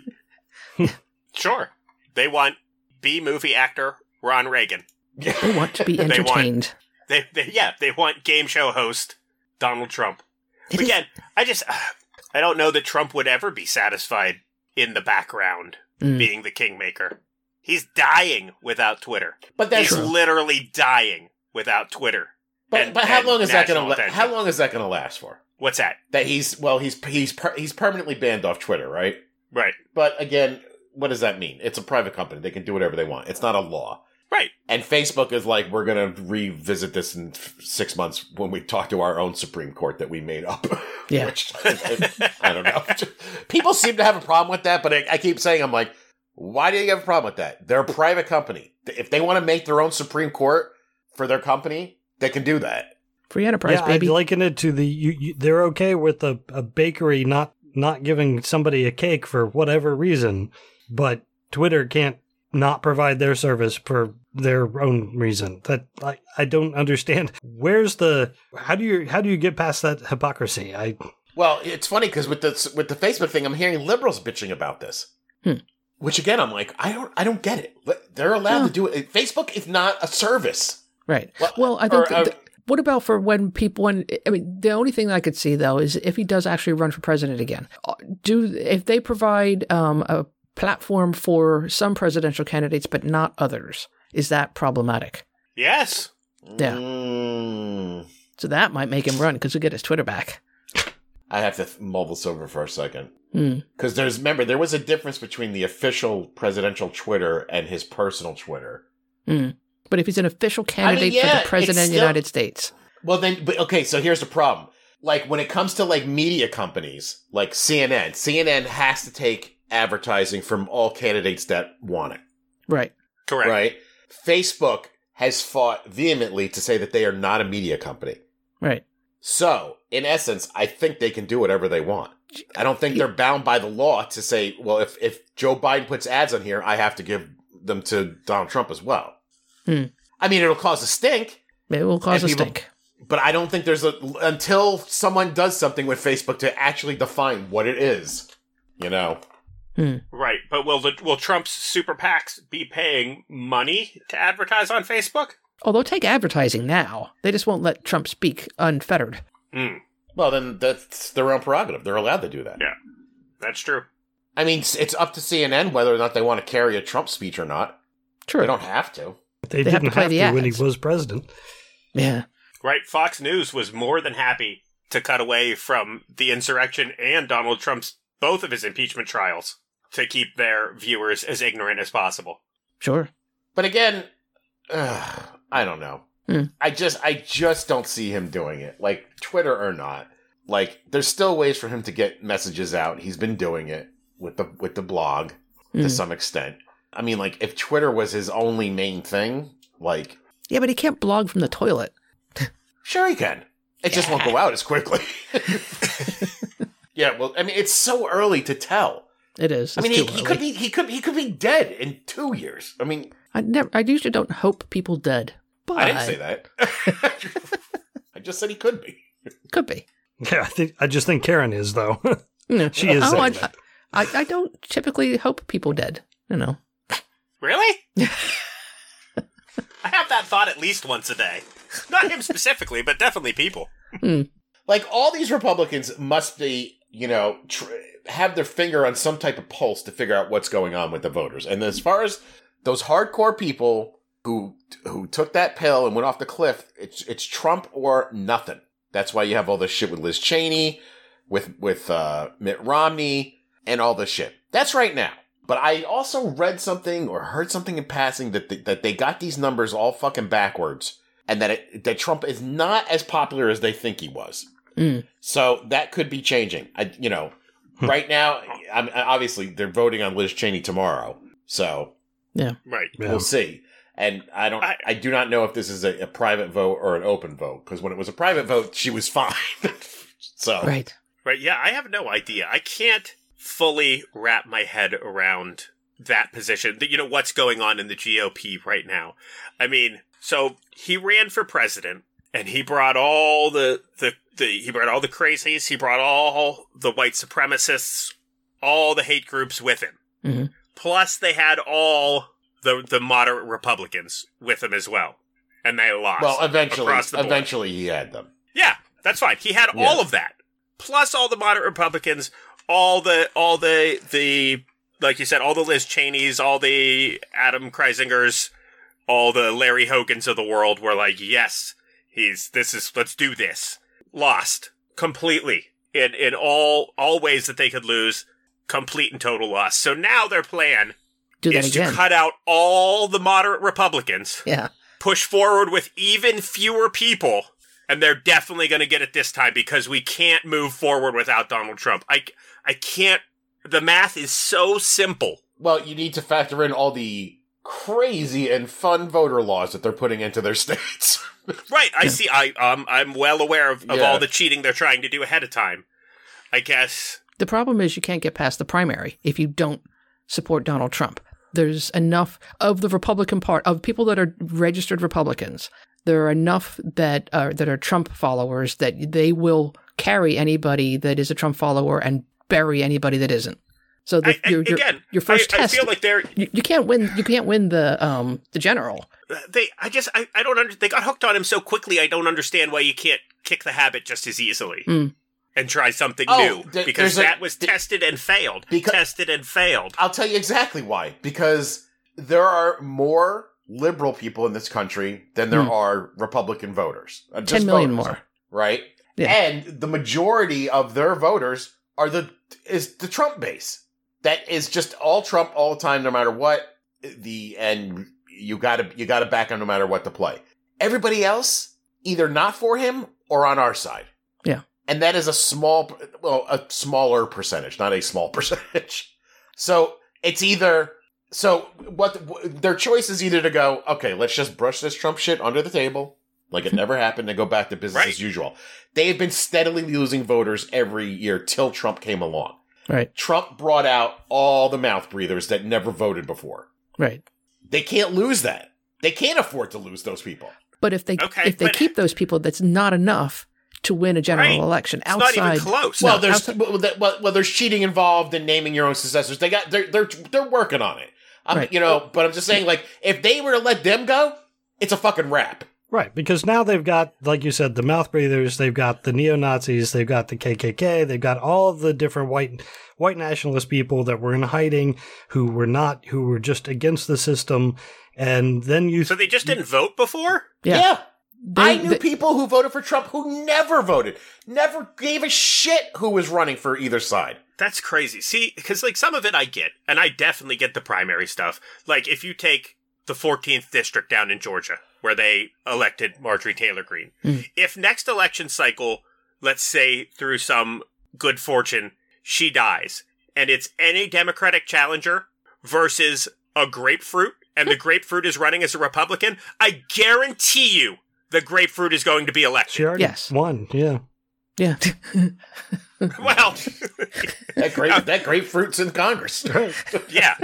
sure. They want B movie actor Ron Reagan. They want to be They want- entertained. They, they yeah, they want game show host Donald Trump. It is- Again, I just I don't know that Trump would ever be satisfied in the background Mm. being the kingmaker. He's dying without Twitter. But that's He's literally dying without Twitter. But and- but how long is that going to attention. how long is that going to last for? What's that? That he's well he's he's per, he's permanently banned off Twitter, right? Right. But again, what does that mean? It's a private company; they can do whatever they want. It's not a law. Right. And Facebook is like, we're going to revisit this in f- six months when we talk to our own Supreme Court that we made up. Yeah. Which, I don't know. People seem to have a problem with that, but I, I keep saying, I'm like, why do you have a problem with that? They're a private company. If they want to make their own Supreme Court for their company, they can do that. Free enterprise, yeah, baby. I'd liken it to the you, you, they're okay with a, a bakery not not giving somebody a cake for whatever reason, but Twitter can't not provide their service for their own reason. That I, I don't understand. Where's the how do you how do you get past that hypocrisy? I Well, it's funny because with the with the Facebook thing, I'm hearing liberals bitching about this. Hmm. Which again, I'm like, I don't, I don't get it. They're allowed No. to do it. Facebook is not a service. right. Well, Well, I or, think. uh, th- what about for when people? When I mean, the only thing I could see though is if he does actually run for president again. uh, Do if they provide um, a platform for some presidential candidates but not others? Is that problematic? yes. Yeah. Mm, So that might make him run because he'll get his Twitter back. I have to th- mull this over for a second. Hmm. Because there's, remember, there was a difference between the official presidential Twitter and his personal Twitter. Hmm. But if he's an official candidate yeah, for the president of the United States, Well, then, but okay, so here's the problem. Like, when it comes to like media companies, like CNN, CNN has to take advertising from all candidates that want it, right? Correct. right? Facebook has fought vehemently to say that they are not a media company. Right. So, in essence, I think they can do whatever they want. I don't think they're bound by the law to say, well, if, if Joe Biden puts ads on here, I have to give them to Donald Trump as well. Hmm. I mean, it'll cause a stink, It will cause a people- stink. but I don't think there's a until someone does something with Facebook to actually define what it is. You know, Right. But will the will Trump's super PACs be paying money to advertise on Facebook? Oh, they'll take advertising now. They just won't let Trump speak unfettered. Hmm. well then that's their own prerogative. They're allowed to do that. Yeah. That's true. I mean, it's- it's up to CNN whether or not they want to carry a Trump speech or not. True. They don't have to. They, They didn't to have the to when he was president. Yeah. Right. Fox News was more than happy to cut away from the insurrection and Donald Trump's both of his impeachment trials to keep their viewers as ignorant as possible. Sure. But again, ugh, I don't know. Hmm. I just I just don't see him doing it. Like Twitter or not. Like there's still ways for him to get messages out. He's been doing it with the with the blog to Mm. some extent. I mean, like if Twitter was his only main thing, like Yeah, but he can't blog from the toilet. sure he can. It just won't go out as quickly. yeah, well, I mean, it's so early to tell. It is. I mean, he, he could be he could he could be dead in two years. I mean, I never. I usually don't hope people dead, but I didn't say that. I just said he could be. Could be. Yeah, I think I just think Karen is though. No. She is Oh, I, saying that. I, I don't typically hope people dead. You know. Really? I have that thought at least once a day. Not him specifically, but definitely people. Like all these Republicans must be, you know, tr- have their finger on some type of pulse to figure out what's going on with the voters. And as far as those hardcore people who who took that pill and went off the cliff, it's it's Trump or nothing. That's why you have all this shit with Liz Cheney, with with uh, Mitt Romney, and all this shit. That's right now. But I also read something or heard something in passing that they, that they got these numbers all fucking backwards, and that it, that Trump is not as popular as they think he was. Mm. So that could be changing. I, you know, right now, I'm, obviously they're voting on Liz Cheney tomorrow, so yeah, Right. We'll see. And I don't, I, I- do not know if this is a, a private vote or an open vote because when it was a private vote, she was fine. so Right. Right. Yeah, I have no idea. I can't fully wrap my head around that position. That You know, what's going on in the GOP right now. I mean, so he ran for president and he brought all the, the, the he brought all the crazies, he brought all the white supremacists, all the hate groups with him. Mhm. Plus they had all the the moderate Republicans with him as well. And they lost. well, eventually, across the board. eventually he had them. Yeah, that's fine. He had Yeah. all of that, plus all the moderate Republicans, all the all the the like you said, all the Liz Cheneys, all the Adam Kinzingers, all the Larry Hogans of the world were like, yes, he's this is let's do this. Lost completely in in all all ways that they could lose, complete and total loss. So now their plan is to cut out all the moderate Republicans Yeah. push forward with even fewer people, and they're definitely going to get it this time because we can't move forward without Donald Trump. I, I can't. The math is so simple. Well, you need to factor in all the crazy and fun voter laws that they're putting into their states. Right. I see. I um, I'm well aware of, of Yeah. all the cheating they're trying to do ahead of time. I guess. The problem is you can't get past the primary if you don't support Donald Trump. There's enough of the Republican part of people that are registered Republicans. There are enough that are that are Trump followers that they will carry anybody that is a Trump follower and bury anybody that isn't. So the, I, I- your, your, again, your first I, test, I feel like they're you, you can't win. You can't win the um the general. they. I just I, I don't under, They got hooked on him so quickly. I don't understand why you can't kick the habit just as easily. Mm. And try something Oh, new th- because there's a- that was th- tested and failed. Because- tested and failed. I'll tell you exactly why. Because there are more liberal people in this country than there Hmm. are Republican voters. Uh, just Ten million voters, more. right? Yeah. And the majority of their voters are the is the Trump base. That is just all Trump all the time, no matter what. The and you gotta you gotta back him no matter what to play. Everybody else either not for him or on our side. Yeah. And that is a small well, a smaller percentage, not a small percentage. So it's either so what their choice is either to go, okay, let's just brush this Trump shit under the table, like it never happened, and go back to business Right. as usual. They have been steadily losing voters every year till Trump came along. Right. Trump brought out all the mouth breathers that never voted before. Right. They can't lose that. They can't afford to lose those people. But if they Okay, if they keep those people, that's not enough to win a general Right. election. It's Outside, not even close. Well, No, there's outside- well, well, well, there's cheating involved in naming your own successors. They got they're they're they're working on it. I'm, Right. You know, but I'm just saying, like, if they were to let them go, it's a fucking wrap. Right, because now they've got, like you said, the mouth breathers, they've got the neo Nazis, they've got the KKK, they've got all of the different white white nationalist people that were in hiding, who were not, who were just against the system, and then you. So they just didn't vote before? Yeah. Yeah. I knew they- people who voted for Trump who never voted, never gave a shit who was running for either side. That's crazy. See, because like some of it I get, and I definitely get the primary stuff. Like if you take the 14th district down in Georgia, where they elected Marjorie Taylor Greene, Mm. if next election cycle, let's say through some good fortune, she dies, and it's any Democratic challenger versus a grapefruit, and the grapefruit is running as a Republican, I guarantee you the grapefruit is going to be elected. She already Yes. won, yeah. Yeah. Well, That grape, that grapefruit's in Congress. Yeah.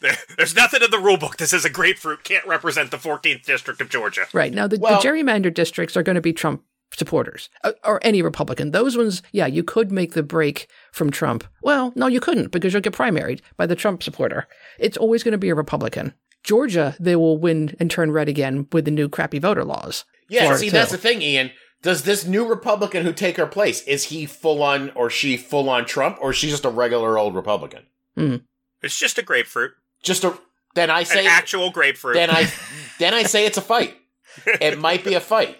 There- There's nothing in the rule book that says a grapefruit can't represent the 14th district of Georgia. right. Now, the, Well- the gerrymander districts are going to be Trump supporters uh, or any Republican. Those ones, yeah, you could make the break from Trump. Well, no, you couldn't because you'll get primaried by the Trump supporter. It's always going to be a Republican. Georgia, they will win and turn red again with the new crappy voter laws. Yeah, see, too. that's the thing, Ian. Does this new Republican who take her place is he full on or she full on Trump or is she just a regular old Republican? Hmm. It's just a grapefruit. Just a then I An say actual grapefruit. then I then I say it's a fight. It might be a fight.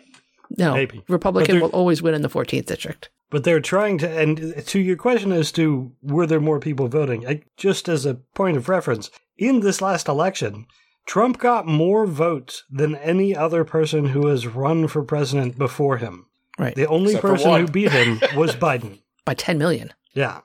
No, Maybe. Republican will always win in the 14th district. But they're trying to, and to your question as to were there more people voting, I, just as a point of reference, in this last election, Trump got more votes than any other person who has run for president before him. Right. The only Except person who beat him was Biden. By 10 million. Yeah.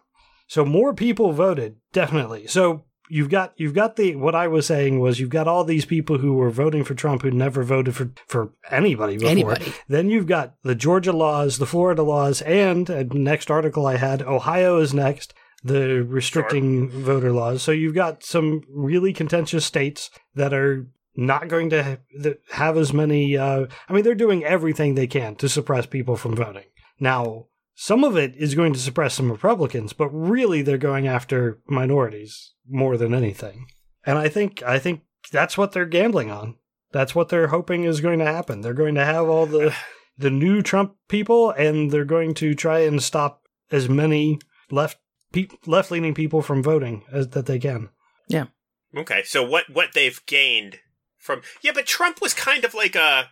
So more people voted, definitely. So you've got you've got the what I was saying was you've got all these people who were voting for Trump who never voted for for anybody before. Anybody. Then you've got the Georgia laws, the Florida laws, and uh, next article I had Ohio is next. The restricting voter laws. So you've got some really contentious states that are not going to ha- have as many. Uh, I mean, they're doing everything they can to suppress people from voting. Now, some of it is going to suppress some Republicans, but really they're going after minorities more than anything. And I think I think that's what they're gambling on. That's what they're hoping is going to happen. They're going to have all the the new Trump people, and they're going to try and stop as many left pe- left leaning people from voting as that they can. Yeah. Okay, so what what they've gained from Yeah, but Trump was kind of like a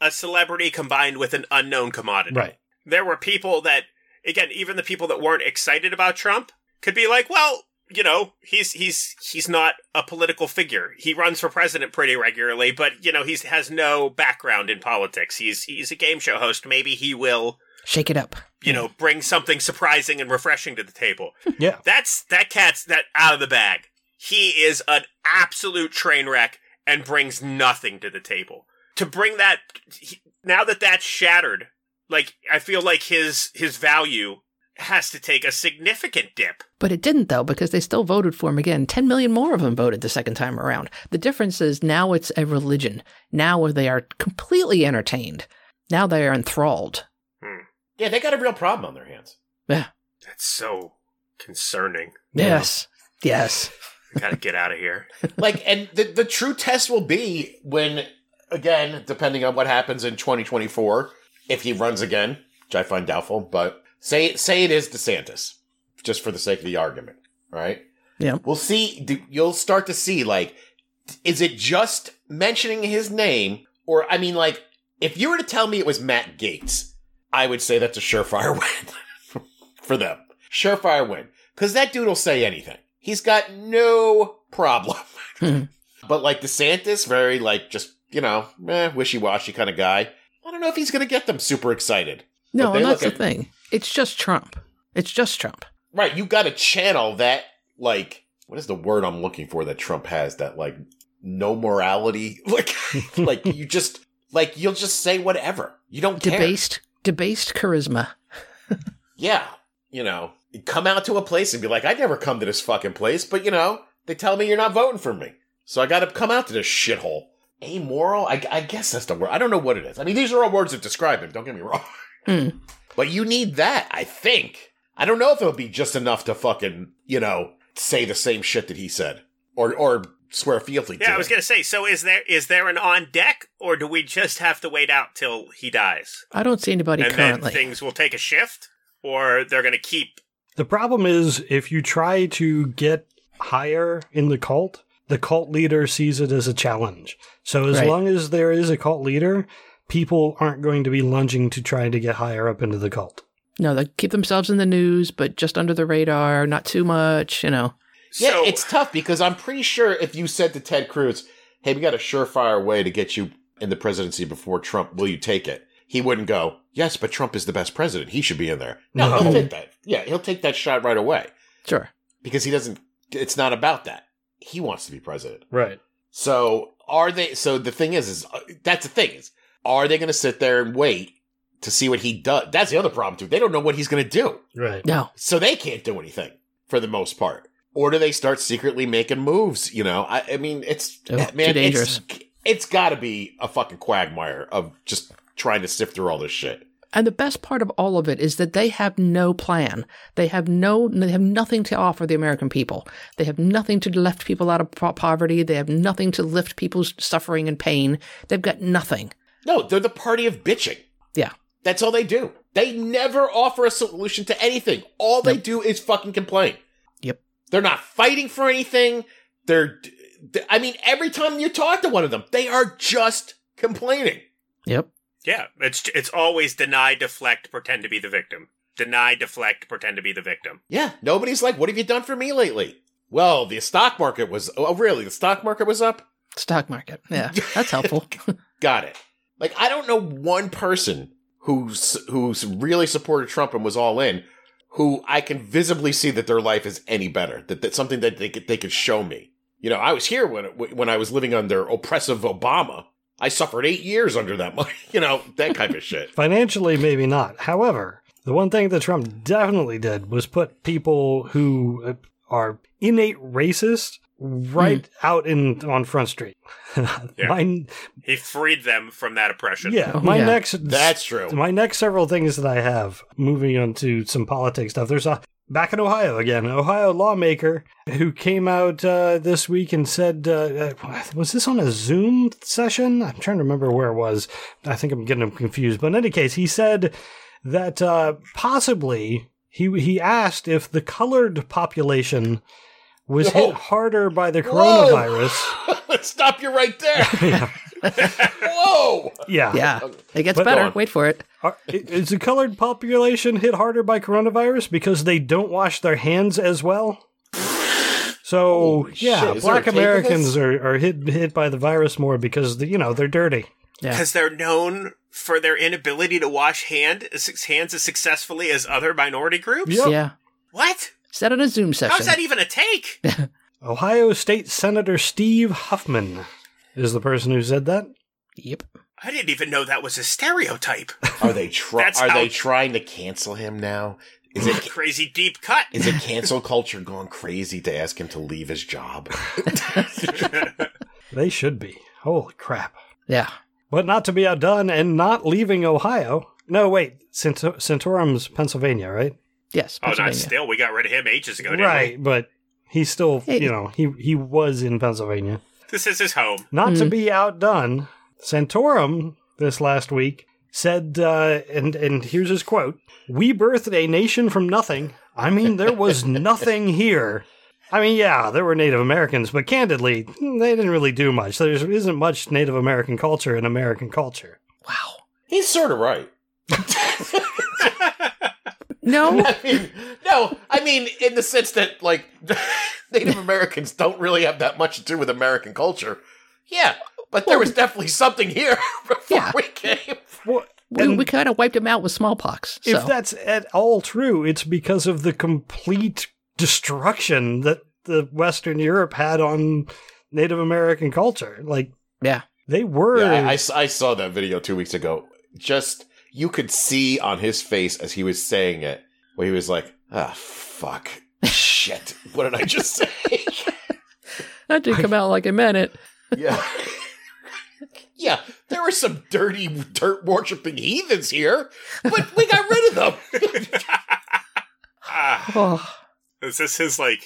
a celebrity combined with an unknown commodity. Right. There were people that again, even the people that weren't excited about Trump could be like, well, you know, he's he's he's not a political figure. He runs for president pretty regularly, but you know, he's has no background in politics. He's he's a game show host. Maybe he will, Shake it up. you know, bring something surprising and refreshing to the table. Yeah. That's that cat's that out of the bag. He is an absolute train wreck and brings nothing to the table. To bring that he, now that that's shattered, like I feel like his his value has to take a significant dip. But it didn't, though, because they still voted for him again. 10 million more of them voted the second time around. The difference is now it's a religion. Now they are completely entertained. Now they are enthralled. Yeah, they got a real problem on their hands. Yeah. That's so concerning. Yes. Yes. I gotta get out of here. Like, and the the true test will be when, again, depending on what happens in 2024, if he runs again, which I find doubtful, but say say it is DeSantis, just for the sake of the argument, right? Yeah. We'll see. do- You'll start to see like, is it just mentioning his name, or I mean, like, if you were to tell me it was Matt Gaetz, I would say that's a surefire win for them. Surefire win because that dude will say anything. He's got no problem. Hmm. but like DeSantis, very like just you know, eh, wishy washy kind of guy. I don't know if he's gonna get them super excited. No, and that's the at- thing. It's just Trump. It's just Trump. Right, you got to channel that like what is the word I'm looking for that Trump has that like no morality like like you just like you'll just say whatever. You don't care. Debased, debased charisma. Yeah, you know, come out to a place and be like, I never come to this fucking place, but you know, they tell me you're not voting for me, so I got to come out to this shithole. Amoral, I, I guess that's the word. I don't know what it is. I mean, these are all words that describe him. Don't get me wrong, Mm. but you need that. I think. I don't know if it'll be just enough to fucking you know say the same shit that he said, or or swear fealty to. Yeah, I was him. gonna say. So is there is there an on deck, or do we just have to wait out till he dies, I don't see anybody and currently. then things will take a shift, or they're gonna keep? The problem is if you try to get higher in the cult, the cult leader sees it as a challenge. So as Right. long as there is a cult leader, people aren't going to be lunging to try to get higher up into the cult. no, they keep themselves in the news, but just under the radar, not too much. You know. Yeah, so, it's tough because I'm pretty sure if you said to Ted Cruz, "Hey, we got a surefire way to get you in the presidency before Trump, will you take it?" He wouldn't go, "Yes, but Trump is the best president. He should be in there." No, No. he'll take that. Yeah, he'll take that shot right away Sure. because he doesn't. It's not about that. He wants to be president. Right. So are they? So the thing is, is uh, that's the thing is, are they going to sit there and wait to see what he does? That's the other problem too. They don't know what he's going to do, Right. No. so they can't do anything for the most part. Or do they start secretly making moves? You know, I, I mean, it's Oh, man, too dangerous. it's it's got to be a fucking quagmire of just trying to sift through all this shit. And the best part of all of it is that they have no plan. They have no, they have nothing to offer the American people. They have nothing to lift people out of po- poverty. They have nothing to lift people's suffering and pain. They've got nothing. No, they're the party of bitching. Yeah. That's all they do. They never offer a solution to anything. All they do is fucking complain. Yep. They're not fighting for anything. They're, I mean, every time you talk to one of them, they are just complaining. Yep. yeah, it's it's always deny, deflect, pretend to be the victim. Deny, deflect, pretend to be the victim. Yeah. Nobody's like, what have you done for me lately? Well, the stock market was, oh, really? The stock market was up? Stock market. Yeah. That's helpful. Got it. Like, I don't know one person who's, who's really supported Trump and was all in who I can visibly see that their life is any better, that that's something that they could, they could show me. You know, I was here when, when I was living under oppressive Obama. I suffered eight years under that money, you know, that kind of shit. Financially, maybe not. However, the one thing that Trump definitely did was put people who are innate racist right out in on Front Street. my, He freed them from that oppression. yeah, Oh, my yeah. next That's true. my next several things that I have. Moving on to some politics stuff. There's a back in Ohio again. an Ohio lawmaker who came out uh, this week and said, uh, uh, was this on a Zoom session? I'm trying to remember where it was. I think I'm getting them confused. But in any case, he said that uh, possibly he he asked if the colored population was Whoa. hit harder by the coronavirus. Let's stop you right there. yeah. Whoa. yeah. Yeah. It gets But- better. Wait for it. Are, is the colored population hit harder by coronavirus because they don't wash their hands as well? So Holy yeah, shit, is there a black Americans are, are hit hit by the virus more because the, you know they're dirty. Yeah. Because they're known for their inability to wash hand hands as successfully as other minority groups. Yep. Yeah. What? Said on a Zoom session. How's that even a take? Ohio State Senator Steve Huffman is the person who said that. Yep. I didn't even know that was a stereotype. Are they try- That's are how- they trying to cancel him now? Is it Crazy deep cut. is it cancel culture going crazy to ask him to leave his job? They should be. Holy crap! Yeah. But not to be outdone and not leaving Ohio. No, wait, Cent- Santorum's Pennsylvania, right? Yes. oh, not still. We got rid of him ages ago, didn't Right, but he's still, Hey. you know, he he was in Pennsylvania. This is his home. Not to Mhm. be outdone, Santorum this last week said, uh, and and here's his quote: "We birthed a nation from nothing. I mean, there was nothing here. I mean, yeah, there were Native Americans, but candidly, they didn't really do much. There isn't much Native American culture in American culture. Wow. He's sort of right. No. I mean, no, I mean in the sense that like Native Americans don't really have that much to do with American culture. Yeah, but there was definitely something here before Yeah. we came. What? We, we kind of wiped them out with smallpox. So. If that's at all true, it's because of the complete destruction that the Western Europe had on Native American culture. Like yeah. they were. Yeah, I, I s- I saw that video two weeks ago. Just you could see on his face as he was saying it, where he was like, "Ah, fuck, shit, what did I just say?" That did come out like I meant it. yeah, yeah. There were some dirty dirt worshipping heathens here, but we got rid of them. Ah, Oh. is this his like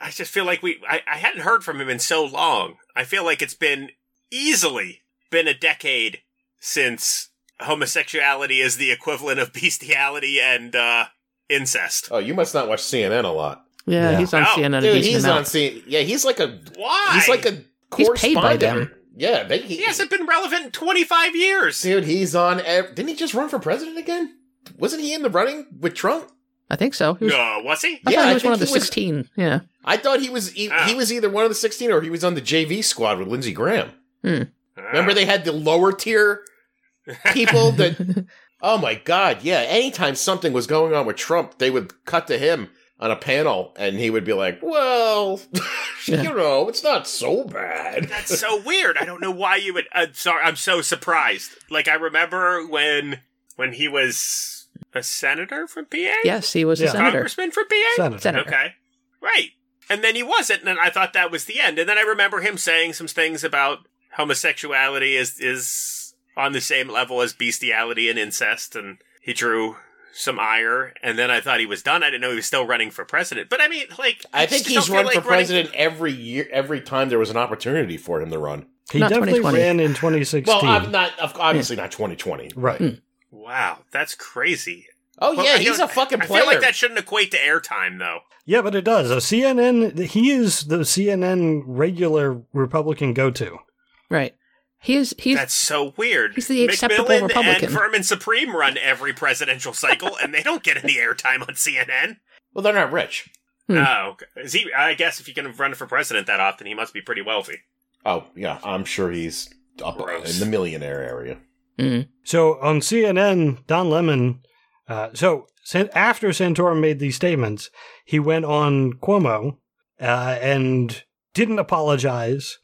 I just feel like we I, I hadn't heard from him in so long. I feel like it's been easily been a decade since homosexuality is the equivalent of bestiality and uh, incest. Oh, you must not watch CNN a lot. Yeah, Yeah. he's on No. CNN Dude, he's amount. on CNN. Yeah, he's like a Why? he's like a He's paid by them. Yeah, they, he, he hasn't been relevant in 25 years. dude, he's on. ev- Didn't he just run for president again? Wasn't he in the running with Trump? I think so. He was, No, was he? I Yeah, thought he I was one of the was- 16. Yeah. I thought he was he, Ah. he was either one of the sixteen or he was on the JV squad with Lindsey Graham. Ah. Remember they had the lower tier people that Oh my god, yeah. Anytime something was going on with Trump, they would cut to him on a panel and he would be like, Well, Yeah. you know, it's not so bad. That's so weird. I don't know why you would. I'm sorry. I'm so surprised. Like I remember when when he was a senator from PA. yes, he was Yeah. a senator. Congressman from PA. Senator. Senator. Okay. Right. And then he wasn't, and I thought that was the end. And then I remember him saying some things about homosexuality is is on the same level as bestiality and incest, and he drew some ire. And then I thought he was done. I didn't know he was still running for president. But I mean, like, I just think he's feel run like for running- president every year every time there was an opportunity for him to run. He Not definitely ran in 2016. Well, I'm not obviously not 2020. right. Hmm. Wow, that's crazy. Oh Well, yeah, I he's a fucking player. I feel like that shouldn't equate to airtime, though. Yeah, but it does. A CNN, he is the CNN regular Republican go to. Right. He is, he's, That's so weird. he's the acceptable McMillan Republican. and Vermin Supreme run every presidential cycle, and they don't get any airtime on CNN. well, they're not rich. Hmm. Oh, is he? I guess if you can run for president that often, he must be pretty wealthy. Oh yeah, I'm sure he's up Gross. in the millionaire area. Mm. So on CNN, Don Lemon. Uh, so after Santorum made these statements, he went on Cuomo uh, and didn't apologize,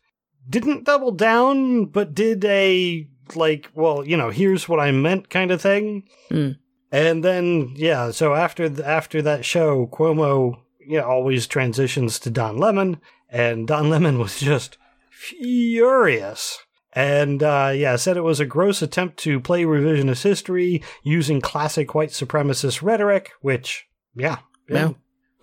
didn't double down, but did a like, well, you know, here's what I meant kind of thing. Hmm. And then, yeah, so after th- after that show, Cuomo, you know, always transitions to Don Lemon, and Don Lemon was just furious. And uh, yeah, said it was a gross attempt to play revisionist history using classic white supremacist rhetoric, which, yeah, yeah, Yeah.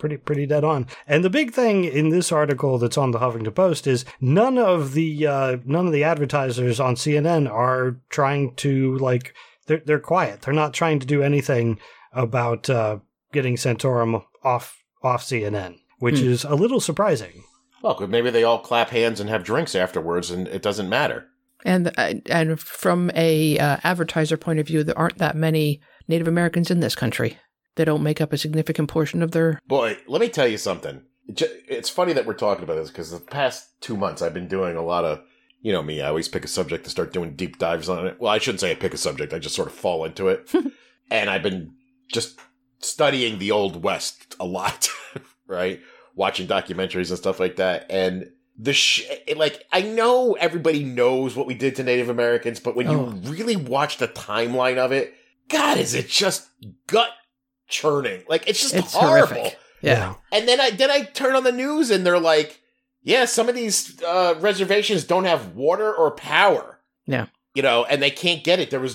Pretty pretty dead on. And the big thing in this article that's on the Huffington Post is none of the uh, none of the advertisers on CNN are trying to like they're they're quiet. They're not trying to do anything about uh, getting Santorum off off CNN, which Hmm. is a little surprising. Well, good. Maybe they all clap hands and have drinks afterwards, and it doesn't matter. And uh, and from a uh, advertiser point of view, there aren't that many Native Americans in this country. They don't make up a significant portion of their. Boy, let me tell you something. It's funny that we're talking about this because the past two months I've been doing a lot of, you know me, I always pick a subject to start doing deep dives on it. Well, I shouldn't say I pick a subject, I just sort of fall into it. and I've been just studying the Old West a lot, right? Watching documentaries and stuff like that. And the sh- like, I know everybody knows what we did to Native Americans, but when Oh. you really watch the timeline of it, God, is it just gut churning? Like, it's just It's horrible. horrific. Yeah. And then I then I turn on the news and they're like, yeah, some of these uh, reservations don't have water or power. Yeah. You know, and they can't get it. There was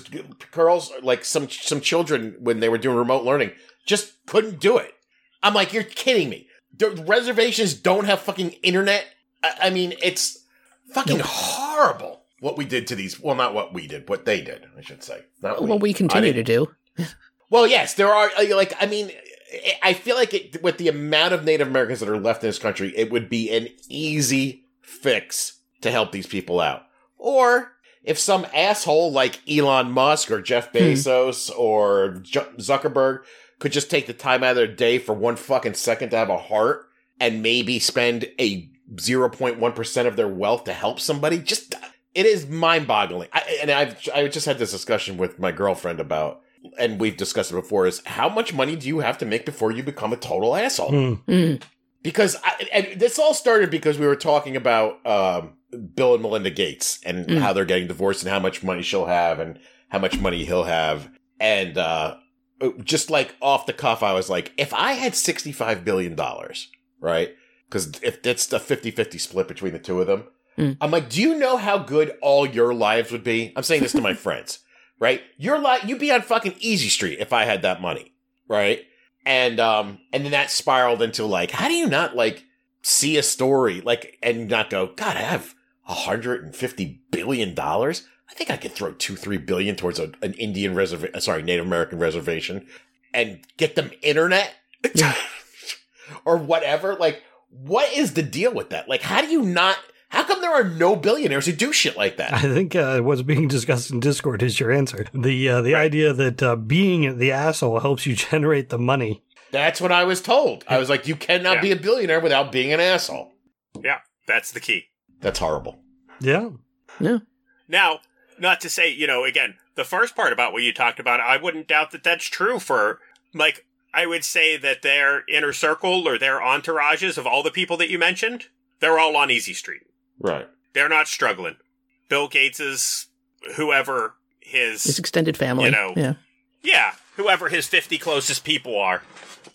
girls like some some children when they were doing remote learning just couldn't do it. I'm like, you're kidding me. The reservations don't have fucking internet. I, I mean, it's fucking horrible what we did to these. Well, not what we did, what they did, I should say. Not Well, we continue to do. Well, yes, there are uh, like I mean, I- feel like it, with the amount of Native Americans that are left in this country, it would be an easy fix to help these people out. Or if some asshole like Elon Musk or Jeff Bezos or J- Zuckerberg could just take the time out of their day for one fucking second to have a heart and maybe spend a 0.1% of their wealth to help somebody, just it is mind-boggling. I, and I've I just had this discussion with my girlfriend about and we've discussed it before is how much money do you have to make before you become a total asshole? Hmm. Mm. Because I, and this all started because we were talking about um, Bill and Melinda Gates and Mm. how they're getting divorced and how much money she'll have and how much money he'll have. And uh, just like off the cuff, I was like, if I had $65 billion, right? Because if it's a 50 50 split between the two of them, Mm. I'm like, do you know how good all your lives would be? I'm saying this to my friends, right? You're like you'd be on fucking Easy Street if I had that money, right? And um, and then that spiraled into like, how do you not like see a story like and not go, God, I have hundred and fifty billion dollars. I think I could throw two, three billion towards a, an Indian reservation, sorry, Native American reservation, and get them internet or whatever. Like, what is the deal with that? Like, how do you not? How come there are no billionaires who do shit like that? I think uh, what's being discussed in Discord is your answer. The uh, the idea that uh, being the asshole helps you generate the money. That's what I was told. I was like, you cannot Yeah. be a billionaire without being an asshole. Yeah, that's the key. That's horrible. Yeah. Yeah. Now, not to say, you know, again, the first part about what you talked about, I wouldn't doubt that that's true for, like, I would say that their inner circle or their entourages of all the people that you mentioned, they're all on Easy Street. Right. They're not struggling. Bill Gates is whoever his, His extended family. You know. yeah. yeah, whoever his 50 closest people are,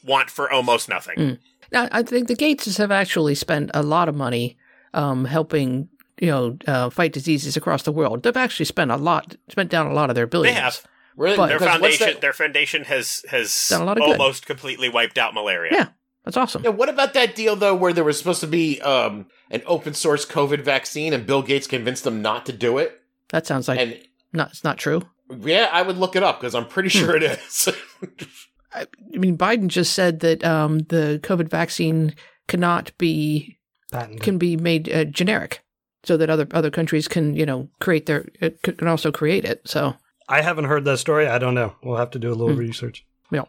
want for almost nothing. Mm. Now, I think the Gateses have actually spent a lot of money um, helping, you know, uh, fight diseases across the world. They've actually spent a lot, spent down a lot of their billions. They billions. have. Really? But- Their foundation, their foundation has has Done a lot of good. almost completely wiped out malaria. Yeah. That's awesome. Yeah, what about that deal though, where there was supposed to be um, an open source COVID vaccine, and Bill Gates convinced them not to do it? That sounds like and not. It's not true. yeah, I would look it up because I'm pretty sure it is. I, I mean, Biden just said that um, the COVID vaccine cannot be Patent. can be made uh, generic, so that other other countries can you know create their uh, can also create it. So I haven't heard that story. I don't know. We'll have to do a little Hmm. research. Yeah.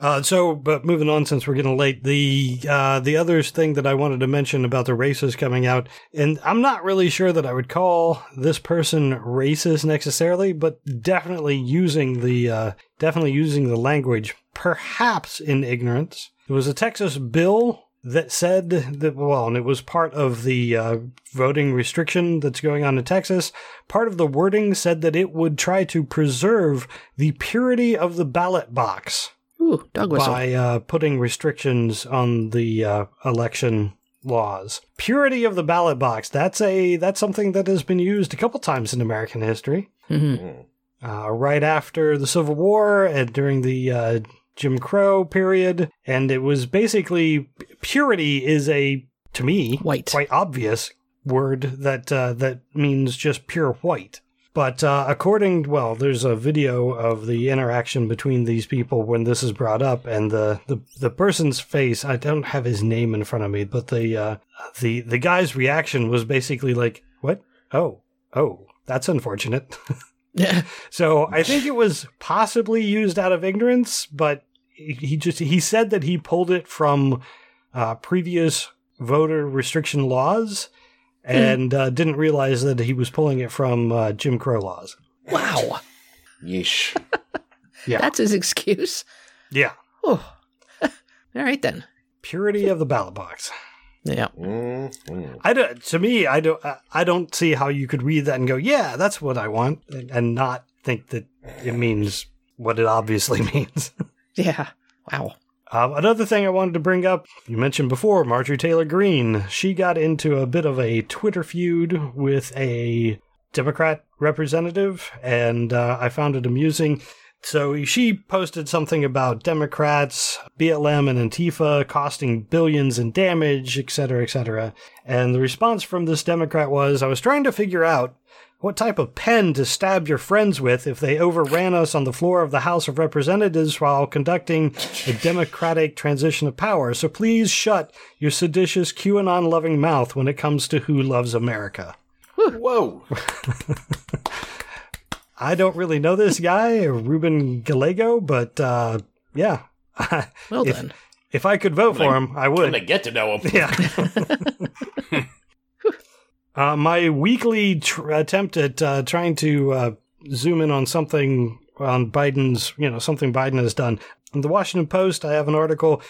Uh, so, but moving on, since we're getting late, the uh, the other thing that I wanted to mention about the races coming out, and I'm not really sure that I would call this person racist necessarily, but definitely using the uh, definitely using the language, perhaps in ignorance. It was a Texas bill that said that well, and it was part of the uh, voting restriction that's going on in Texas. Part of the wording said that it would try to preserve the purity of the ballot box ooh, dog whistle. by uh, putting restrictions on the uh, election laws. Purity of the ballot box. That's a that's something that has been used a couple times in American history. hmm Uh, right after the Civil War and during the uh, Jim Crow period, and it was basically purity is a to me White. quite obvious word that uh, that means just pure white. But uh, according, well, there's a video of the interaction between these people when this is brought up, and the the, the person's face. I don't have his name in front of me, but the uh, the the guy's reaction was basically like, "What? Oh, oh, that's unfortunate." Yeah. So I think it was possibly used out of ignorance, but he he just he said that he pulled it from uh, previous voter restriction laws and uh, didn't realize that he was pulling it from uh, Jim Crow laws. wow. Yeesh. Yeah. That's his excuse. Yeah, Oh. All right then. purity of the ballot box. Yeah. Mhm. I don't, to me, I don't I- I don't see how you could read that and go, yeah, that's what I want, and, and not think that it means what it obviously means. Yeah. Wow. Um, another thing I wanted to bring up, you mentioned before, Marjorie Taylor Greene. She got into a bit of a Twitter feud with a Democrat representative, and uh, I found it amusing. So she posted something about Democrats, BLM, and Antifa costing billions in damage, etc., etc. And the response from this Democrat was, I was trying to figure out what type of pen to stab your friends with if they overran us on the floor of the House of Representatives while conducting a democratic transition of power. So please shut your seditious QAnon loving mouth when it comes to who loves America. Whoa. I don't really know this guy, Ruben Gallego, but uh, yeah. Well if, done. if I could vote for him, I I'm would. gonna get to know him. Yeah. uh, my weekly tr- attempt at uh, trying to uh, zoom in on something on Biden's, you know, something Biden has done. In the Washington Post, I have an article.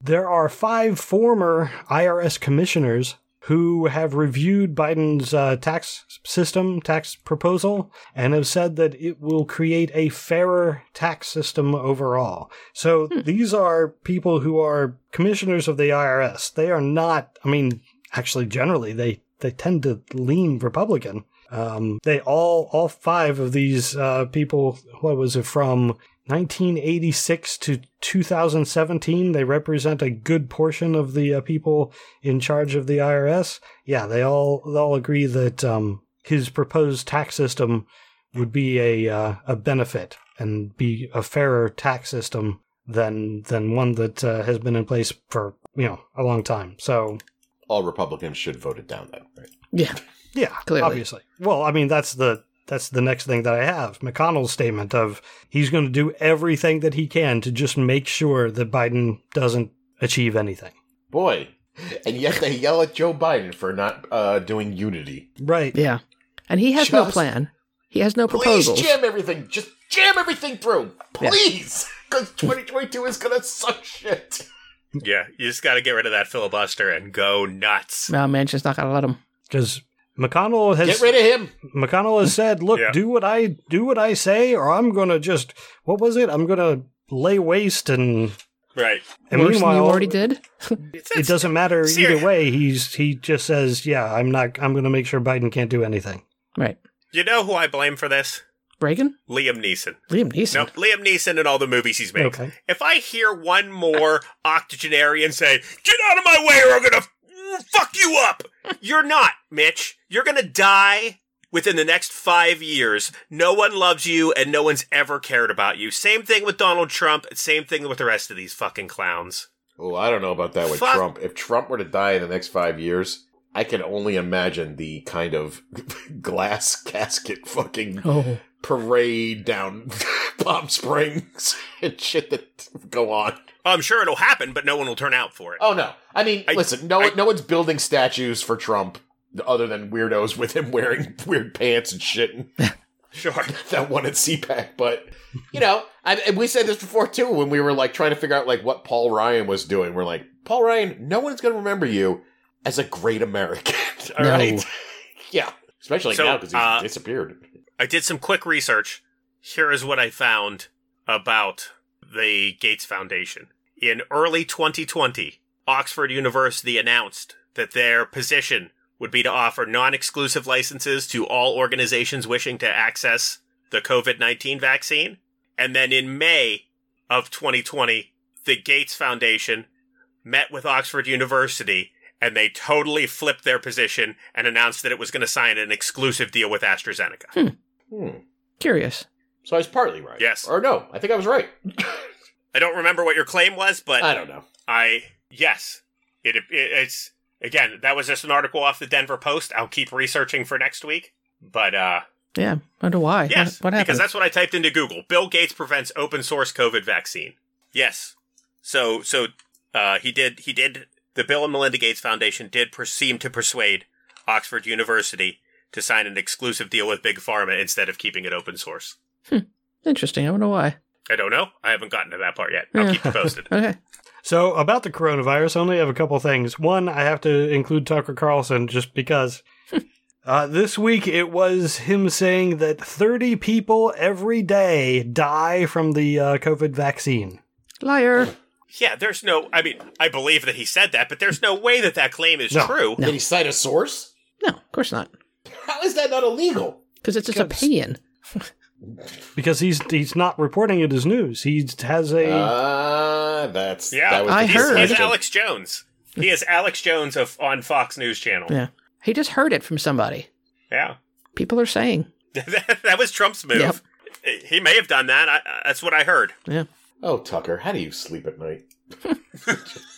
There are five former IRS commissioners who have reviewed Biden's uh, tax system, tax proposal, and have said that it will create a fairer tax system overall. So these are people who are commissioners of the IRS. They are not, I mean, actually, generally, they, they tend to lean Republican. Um, they all, all five of these uh, people, what was it from? 1986 to 2017, they represent a good portion of the uh, people in charge of the IRS. Yeah, they all they all agree that um, his proposed tax system would be a uh, a benefit and be a fairer tax system than than one that uh, has been in place for you know a long time. So All Republicans should vote it down then, right? Yeah. yeah, Clearly. obviously. Well, I mean that's the that's the next thing that I have. McConnell's statement of he's going to do everything that he can to just make sure that Biden doesn't achieve anything. Boy. And yet they yell at Joe Biden for not uh, doing unity. Right. Yeah. And he has no plan. He has no Please proposals. jam everything. Just jam everything through. Please. Because 2022 is going to suck shit. Yeah, you just got to get rid of that filibuster and go nuts. No, man, just not gonna let him. Because McConnell has Get rid of him. McConnell has said, "Look, Yeah. do what I do what I say, or I'm going to just what was it? I'm going to lay waste." And Right. and Worse than you already did. It doesn't matter Ser- either way. He's he just says, "Yeah, I'm not. I'm going to make sure Biden can't do anything." Right. You know who I blame for this? Reagan? Liam Neeson. Liam Neeson. No, Liam Neeson and all the movies he's made. Okay. If I hear one more octogenarian say, "Get out of my way, or I'm gonna f- fuck you up," you're not, Mitch. You're gonna die within the next five years. No one loves you, and no one's ever cared about you. Same thing with Donald Trump. Same thing with the rest of these fucking clowns. Oh, I don't know about that with Fuck. Trump. If Trump were to die in the next five years, I can only imagine the kind of glass casket fucking Oh. Parade down Palm Springs and shit that go on. I'm sure it'll happen, but no one will turn out for it. Oh no! I mean, I- listen, no, I- no one's building statues for Trump other than weirdos with him wearing weird pants and shit. And Sure. that one at CPAC, but you know, I, and we said this before too when we were like trying to figure out like what Paul Ryan was doing. We're like, Paul Ryan, no one's going to remember you as a great American. All No. right, yeah, especially So, now because he's uh, disappeared. I did some quick research. Here is what I found about the Gates Foundation. In early 2020, Oxford University announced that their position would be to offer non exclusive licenses to all organizations wishing to access the COVID 19 vaccine. And then in May of 2020, the Gates Foundation met with Oxford University and they totally flipped their position and announced that it was going to sign an exclusive deal with AstraZeneca. Hmm. Curious. So I was partly right. Yes. or no? I think I was right. I don't remember what your claim was, but I don't know. I yes, it, it it's again that was just an article off the Denver Post. I'll keep researching for next week, but uh Yeah. Wonder why. yes, What, what because that's what I typed into Google. Bill Gates prevents open source COVID vaccine. Yes, so so uh, he did he did the Bill and Melinda Gates Foundation did per- seem to persuade Oxford University to sign an exclusive deal with Big Pharma instead of keeping it open source. Interesting. I wonder why. I don't know. I haven't gotten to that part yet. I'll keep you posted. okay. So about the coronavirus, I only have a couple things. One, I have to include Tucker Carlson just because. Uh, this week it was him saying that 30 people every day die from the uh, COVID vaccine. Liar. Yeah, there's no. I mean, I believe that he said that, but there's no way that that claim is No. true. Did he cite a source? No, of course not. How is that not illegal? Because it's his opinion. Because he's he's not reporting it as news. He has a Ah, that's Yeah, That was I the he's, heard. he's. Alex Jones. He is Alex Jones of on Fox News Channel. Yeah. He just heard it from somebody. Yeah, People are saying. that, that was Trump's move. Yep. He may have done that. I, I- that's what I heard. Yeah. Oh, Tucker, how do you sleep at night?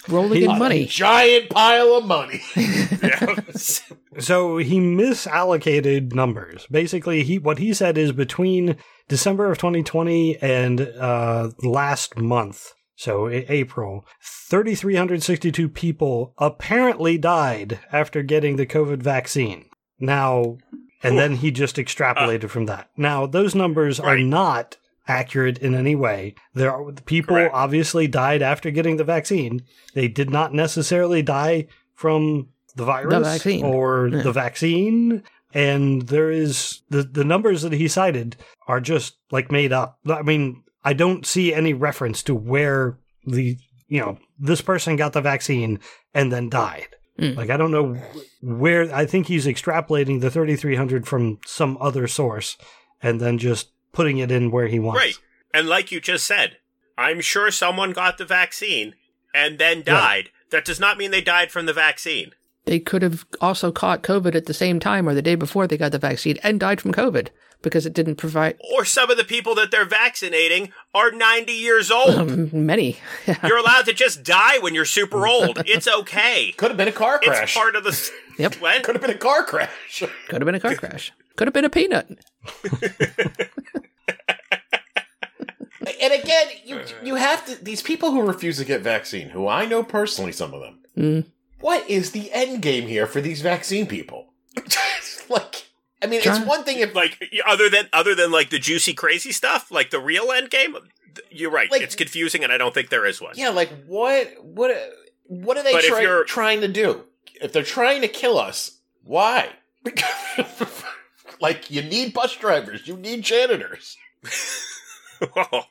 Rolling in On a money. giant pile of money. Yeah. So he misallocated numbers. Basically, he what he said is between December of 2020 and uh, last month, so April, 3,362 people apparently died after getting the COVID vaccine. Now, and then he just extrapolated from that. Now, those numbers are not accurate in any way. There are people Correct. obviously died after getting the vaccine. They did not necessarily die from the virus vaccine. or Yeah. the vaccine. And there is the the numbers that he cited are just like made up. I mean, I don't see any reference to where the you know this person got the vaccine and then died. Mm. Like I don't know where. I think he's extrapolating the thirty three hundred from some other source and then just putting it in where he wants. right. And like you just said, I'm sure someone got the vaccine and then died. That does not mean they died from the vaccine. They could have also caught COVID at the same time or the day before they got the vaccine and died from COVID because it didn't provide Or some of the people that they're vaccinating are 90 years old. um, many. you're allowed to just die when you're super old. It's okay. Could have been a car crash. It's part of the. s- Yep. What? Could have been a car crash. Could have been a car crash. Could have been a peanut. And again, you you have to these people who refuse to get vaccine, who I know personally, some of them. Mm. What is the end game here for these vaccine people? like, I mean, Try- it's one thing if Like other than other than like the juicy crazy stuff, like the real end game. You're right. Like- it's confusing, and I don't think there is one. yeah, like what what what are they try- you're- trying to do? If they're trying to kill us, why? like, you need bus drivers, you need janitors. Whoa.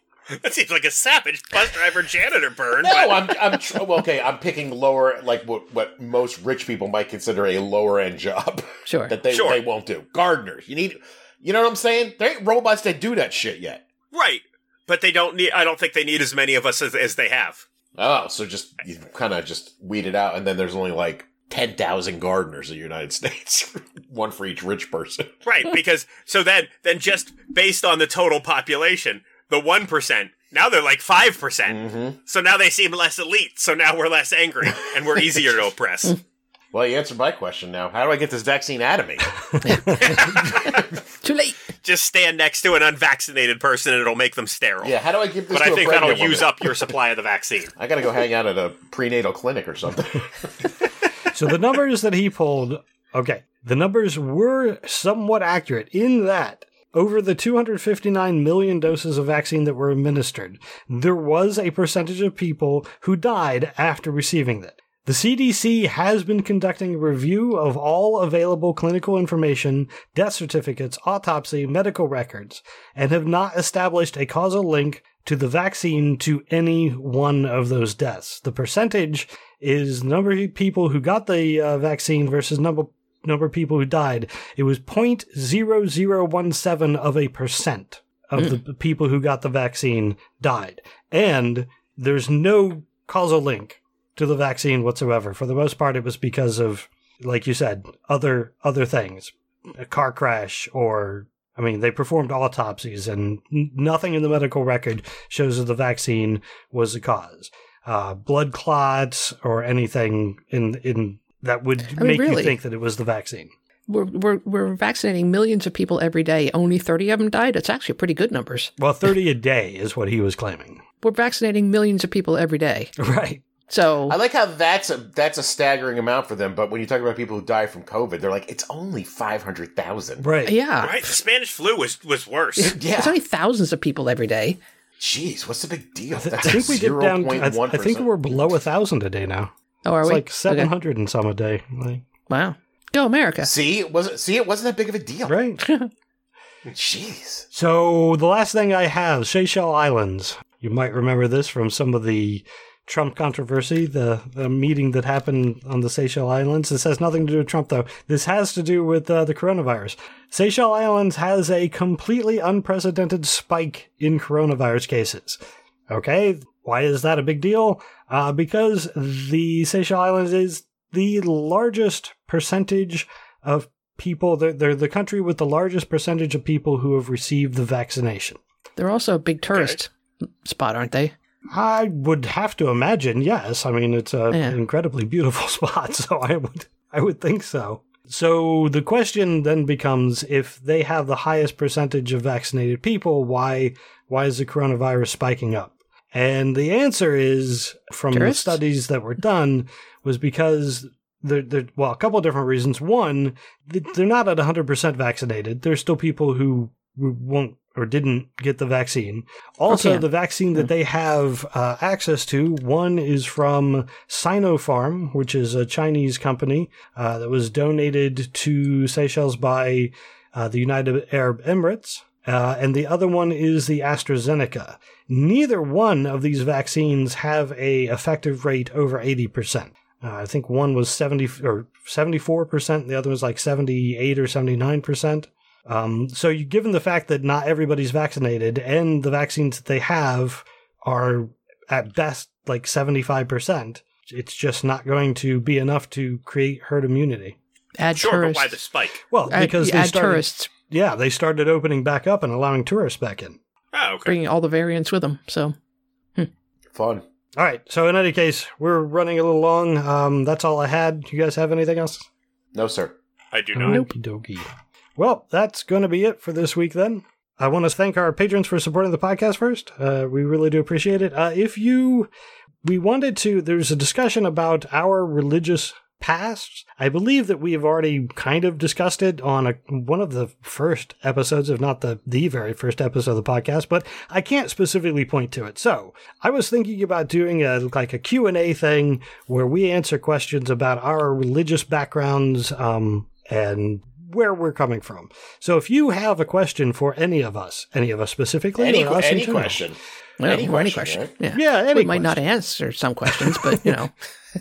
That seems like a savage bus driver janitor burn. No, but- I'm I'm tr- well, okay. I'm picking lower, like what what most rich people might consider a lower end job Sure. that they Sure. they won't do. Gardeners, you need, you know what I'm saying? There ain't robots that do that shit yet. right. But they don't need. I don't think they need as many of us as, as they have. Oh, so just you kind of just weed it out, and then there's only like ten thousand gardeners in the United States, one for each rich person. Right, because so then then just based on the total population, the one percent now they're like five percent. Mm-hmm. So now they seem less elite. So now we're less angry and we're easier to oppress. Well, you answered my question now. How do I get this vaccine out of me? Too late. Just stand next to an unvaccinated person and it'll make them sterile. yeah, how do I give this? But to I a think that'll pregnant use up your supply of the vaccine. I gotta go hang out at a prenatal clinic or something. So the numbers that he pulled, okay, the numbers were somewhat accurate in that over the 259 million doses of vaccine that were administered, there was a percentage of people who died after receiving it. The CDC has been conducting a review of all available clinical information, death certificates, autopsy, medical records, and have not established a causal link to the vaccine to any one of those deaths. The percentage is number of people who got the uh, vaccine versus number number of people who died. It was 0.0017 of a percent of the people who got the vaccine died. And there's no causal link to the vaccine whatsoever. For the most part, it was because of, like you said, other other things, a car crash or. I mean, they performed autopsies, and nothing in the medical record shows that the vaccine was the cause. Uh, blood clots or anything in in that would I mean, make you think that it was the vaccine. We're, we're, we're vaccinating millions of people every day. Only 30 of them died. It's actually pretty good numbers. Well, 30 a day is what he was claiming. We're vaccinating millions of people every day. Right. So I like how that's a that's a staggering amount for them, but when you talk about people who die from COVID, they're like, it's only five hundred thousand. Right. yeah, Right? The Spanish flu was was worse. Yeah. it's only thousands of people every day. Jeez, what's the big deal? I think we get down. To, I, I think we're below a thousand a day now. Oh, are It's we? like Okay. seven hundred and some a day. Like, Wow. Go America. See, it wasn't see, it wasn't that big of a deal. right. Jeez. So the last thing I have, Seychelles Islands. You might remember this from some of the Trump controversy, the, the meeting that happened on the Seychelles Islands. This has nothing to do with Trump, though. This has to do with uh, the coronavirus. Seychelles Islands has a completely unprecedented spike in coronavirus cases. Okay, why is that a big deal? Uh, because the Seychelles Islands is the largest percentage of people, they're, they're the country with the largest percentage of people who have received the vaccination. They're also a big tourist spot, aren't they? I would have to imagine, yes. I mean, it's a- Yeah. an incredibly beautiful spot, so I would, I would think so. So the question then becomes: if they have the highest percentage of vaccinated people, why, why is the coronavirus spiking up? And the answer is from Tourists? the studies that were done was because there, there, well, a couple of different reasons. One, they're not at 100% vaccinated. There's still people who won't or didn't get the vaccine. Also, Okay. the vaccine that they have uh, access to, one is from Sinopharm, which is a Chinese company uh, that was donated to Seychelles by uh, the United Arab Emirates. Uh, and the other one is the AstraZeneca. Neither one of these vaccines have a effective rate over 80%. Uh, I think one was 70 or 74%, the other was like 78 or 79%. Um, so, you, given the fact that not everybody's vaccinated and the vaccines that they have are at best like 75%, it's just not going to be enough to create herd immunity. Add Sure, tourists. but why the spike? Well, add, because they add started, tourists, yeah, they started opening back up and allowing tourists back in. Oh, okay. bringing all the variants with them. So Fun. All right. So in any case, we're running a little long. Um, that's all I had. You guys have anything else? No, sir. I do not. Nope. Okie dokie. Well, that's going to be it for this week then. I want to thank our patrons for supporting the podcast first. Uh, we really do appreciate it. Uh, if you, we wanted to, there's a discussion about our religious past. I believe that we have already kind of discussed it on a, one of the first episodes, if not the, the very first episode of the podcast, but I can't specifically point to it. So I was thinking about doing a, like a Q&A thing where we answer questions about our religious backgrounds, um, and where we're coming from. So if you have a question for any of us, any of us specifically, Any, or que- us in any question. Well, Any any question, question. Yeah. Yeah, any we might not answer some questions, but you know,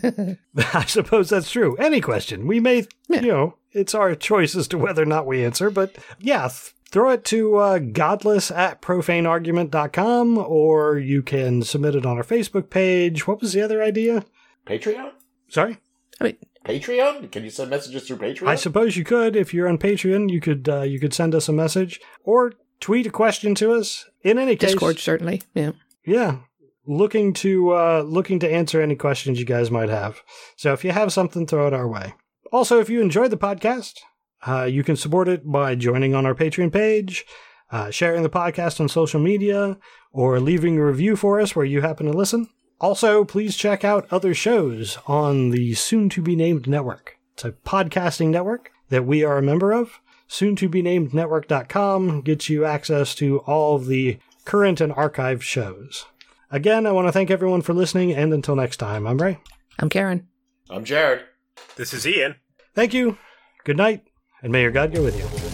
I suppose that's true. Any question. We may, Yeah. you know, it's our choice as to whether or not we answer, but yeah, th- throw it to uh, godless at profaneargument.com or you can submit it on our Facebook page. What was the other idea? Patreon? Sorry? I mean, Patreon? Can you send messages through Patreon? I suppose you could if you're on Patreon. You could uh, you could send us a message or tweet a question to us. In any case, Discord certainly. Yeah. yeah, looking to uh, looking to answer any questions you guys might have. So if you have something, throw it our way. Also, if you enjoyed the podcast, uh, you can support it by joining on our Patreon page, uh, sharing the podcast on social media, or leaving a review for us where you happen to listen. Also, please check out other shows on the soon to be named network. It's a podcasting network that we are a member of. Soon to be named network.com gets you access to all of the current and archived shows. Again, I want to thank everyone for listening, and until next time, I'm Ray. I'm Karen. I'm Jared. This is Ian. Thank you, good night, and may your God go with you.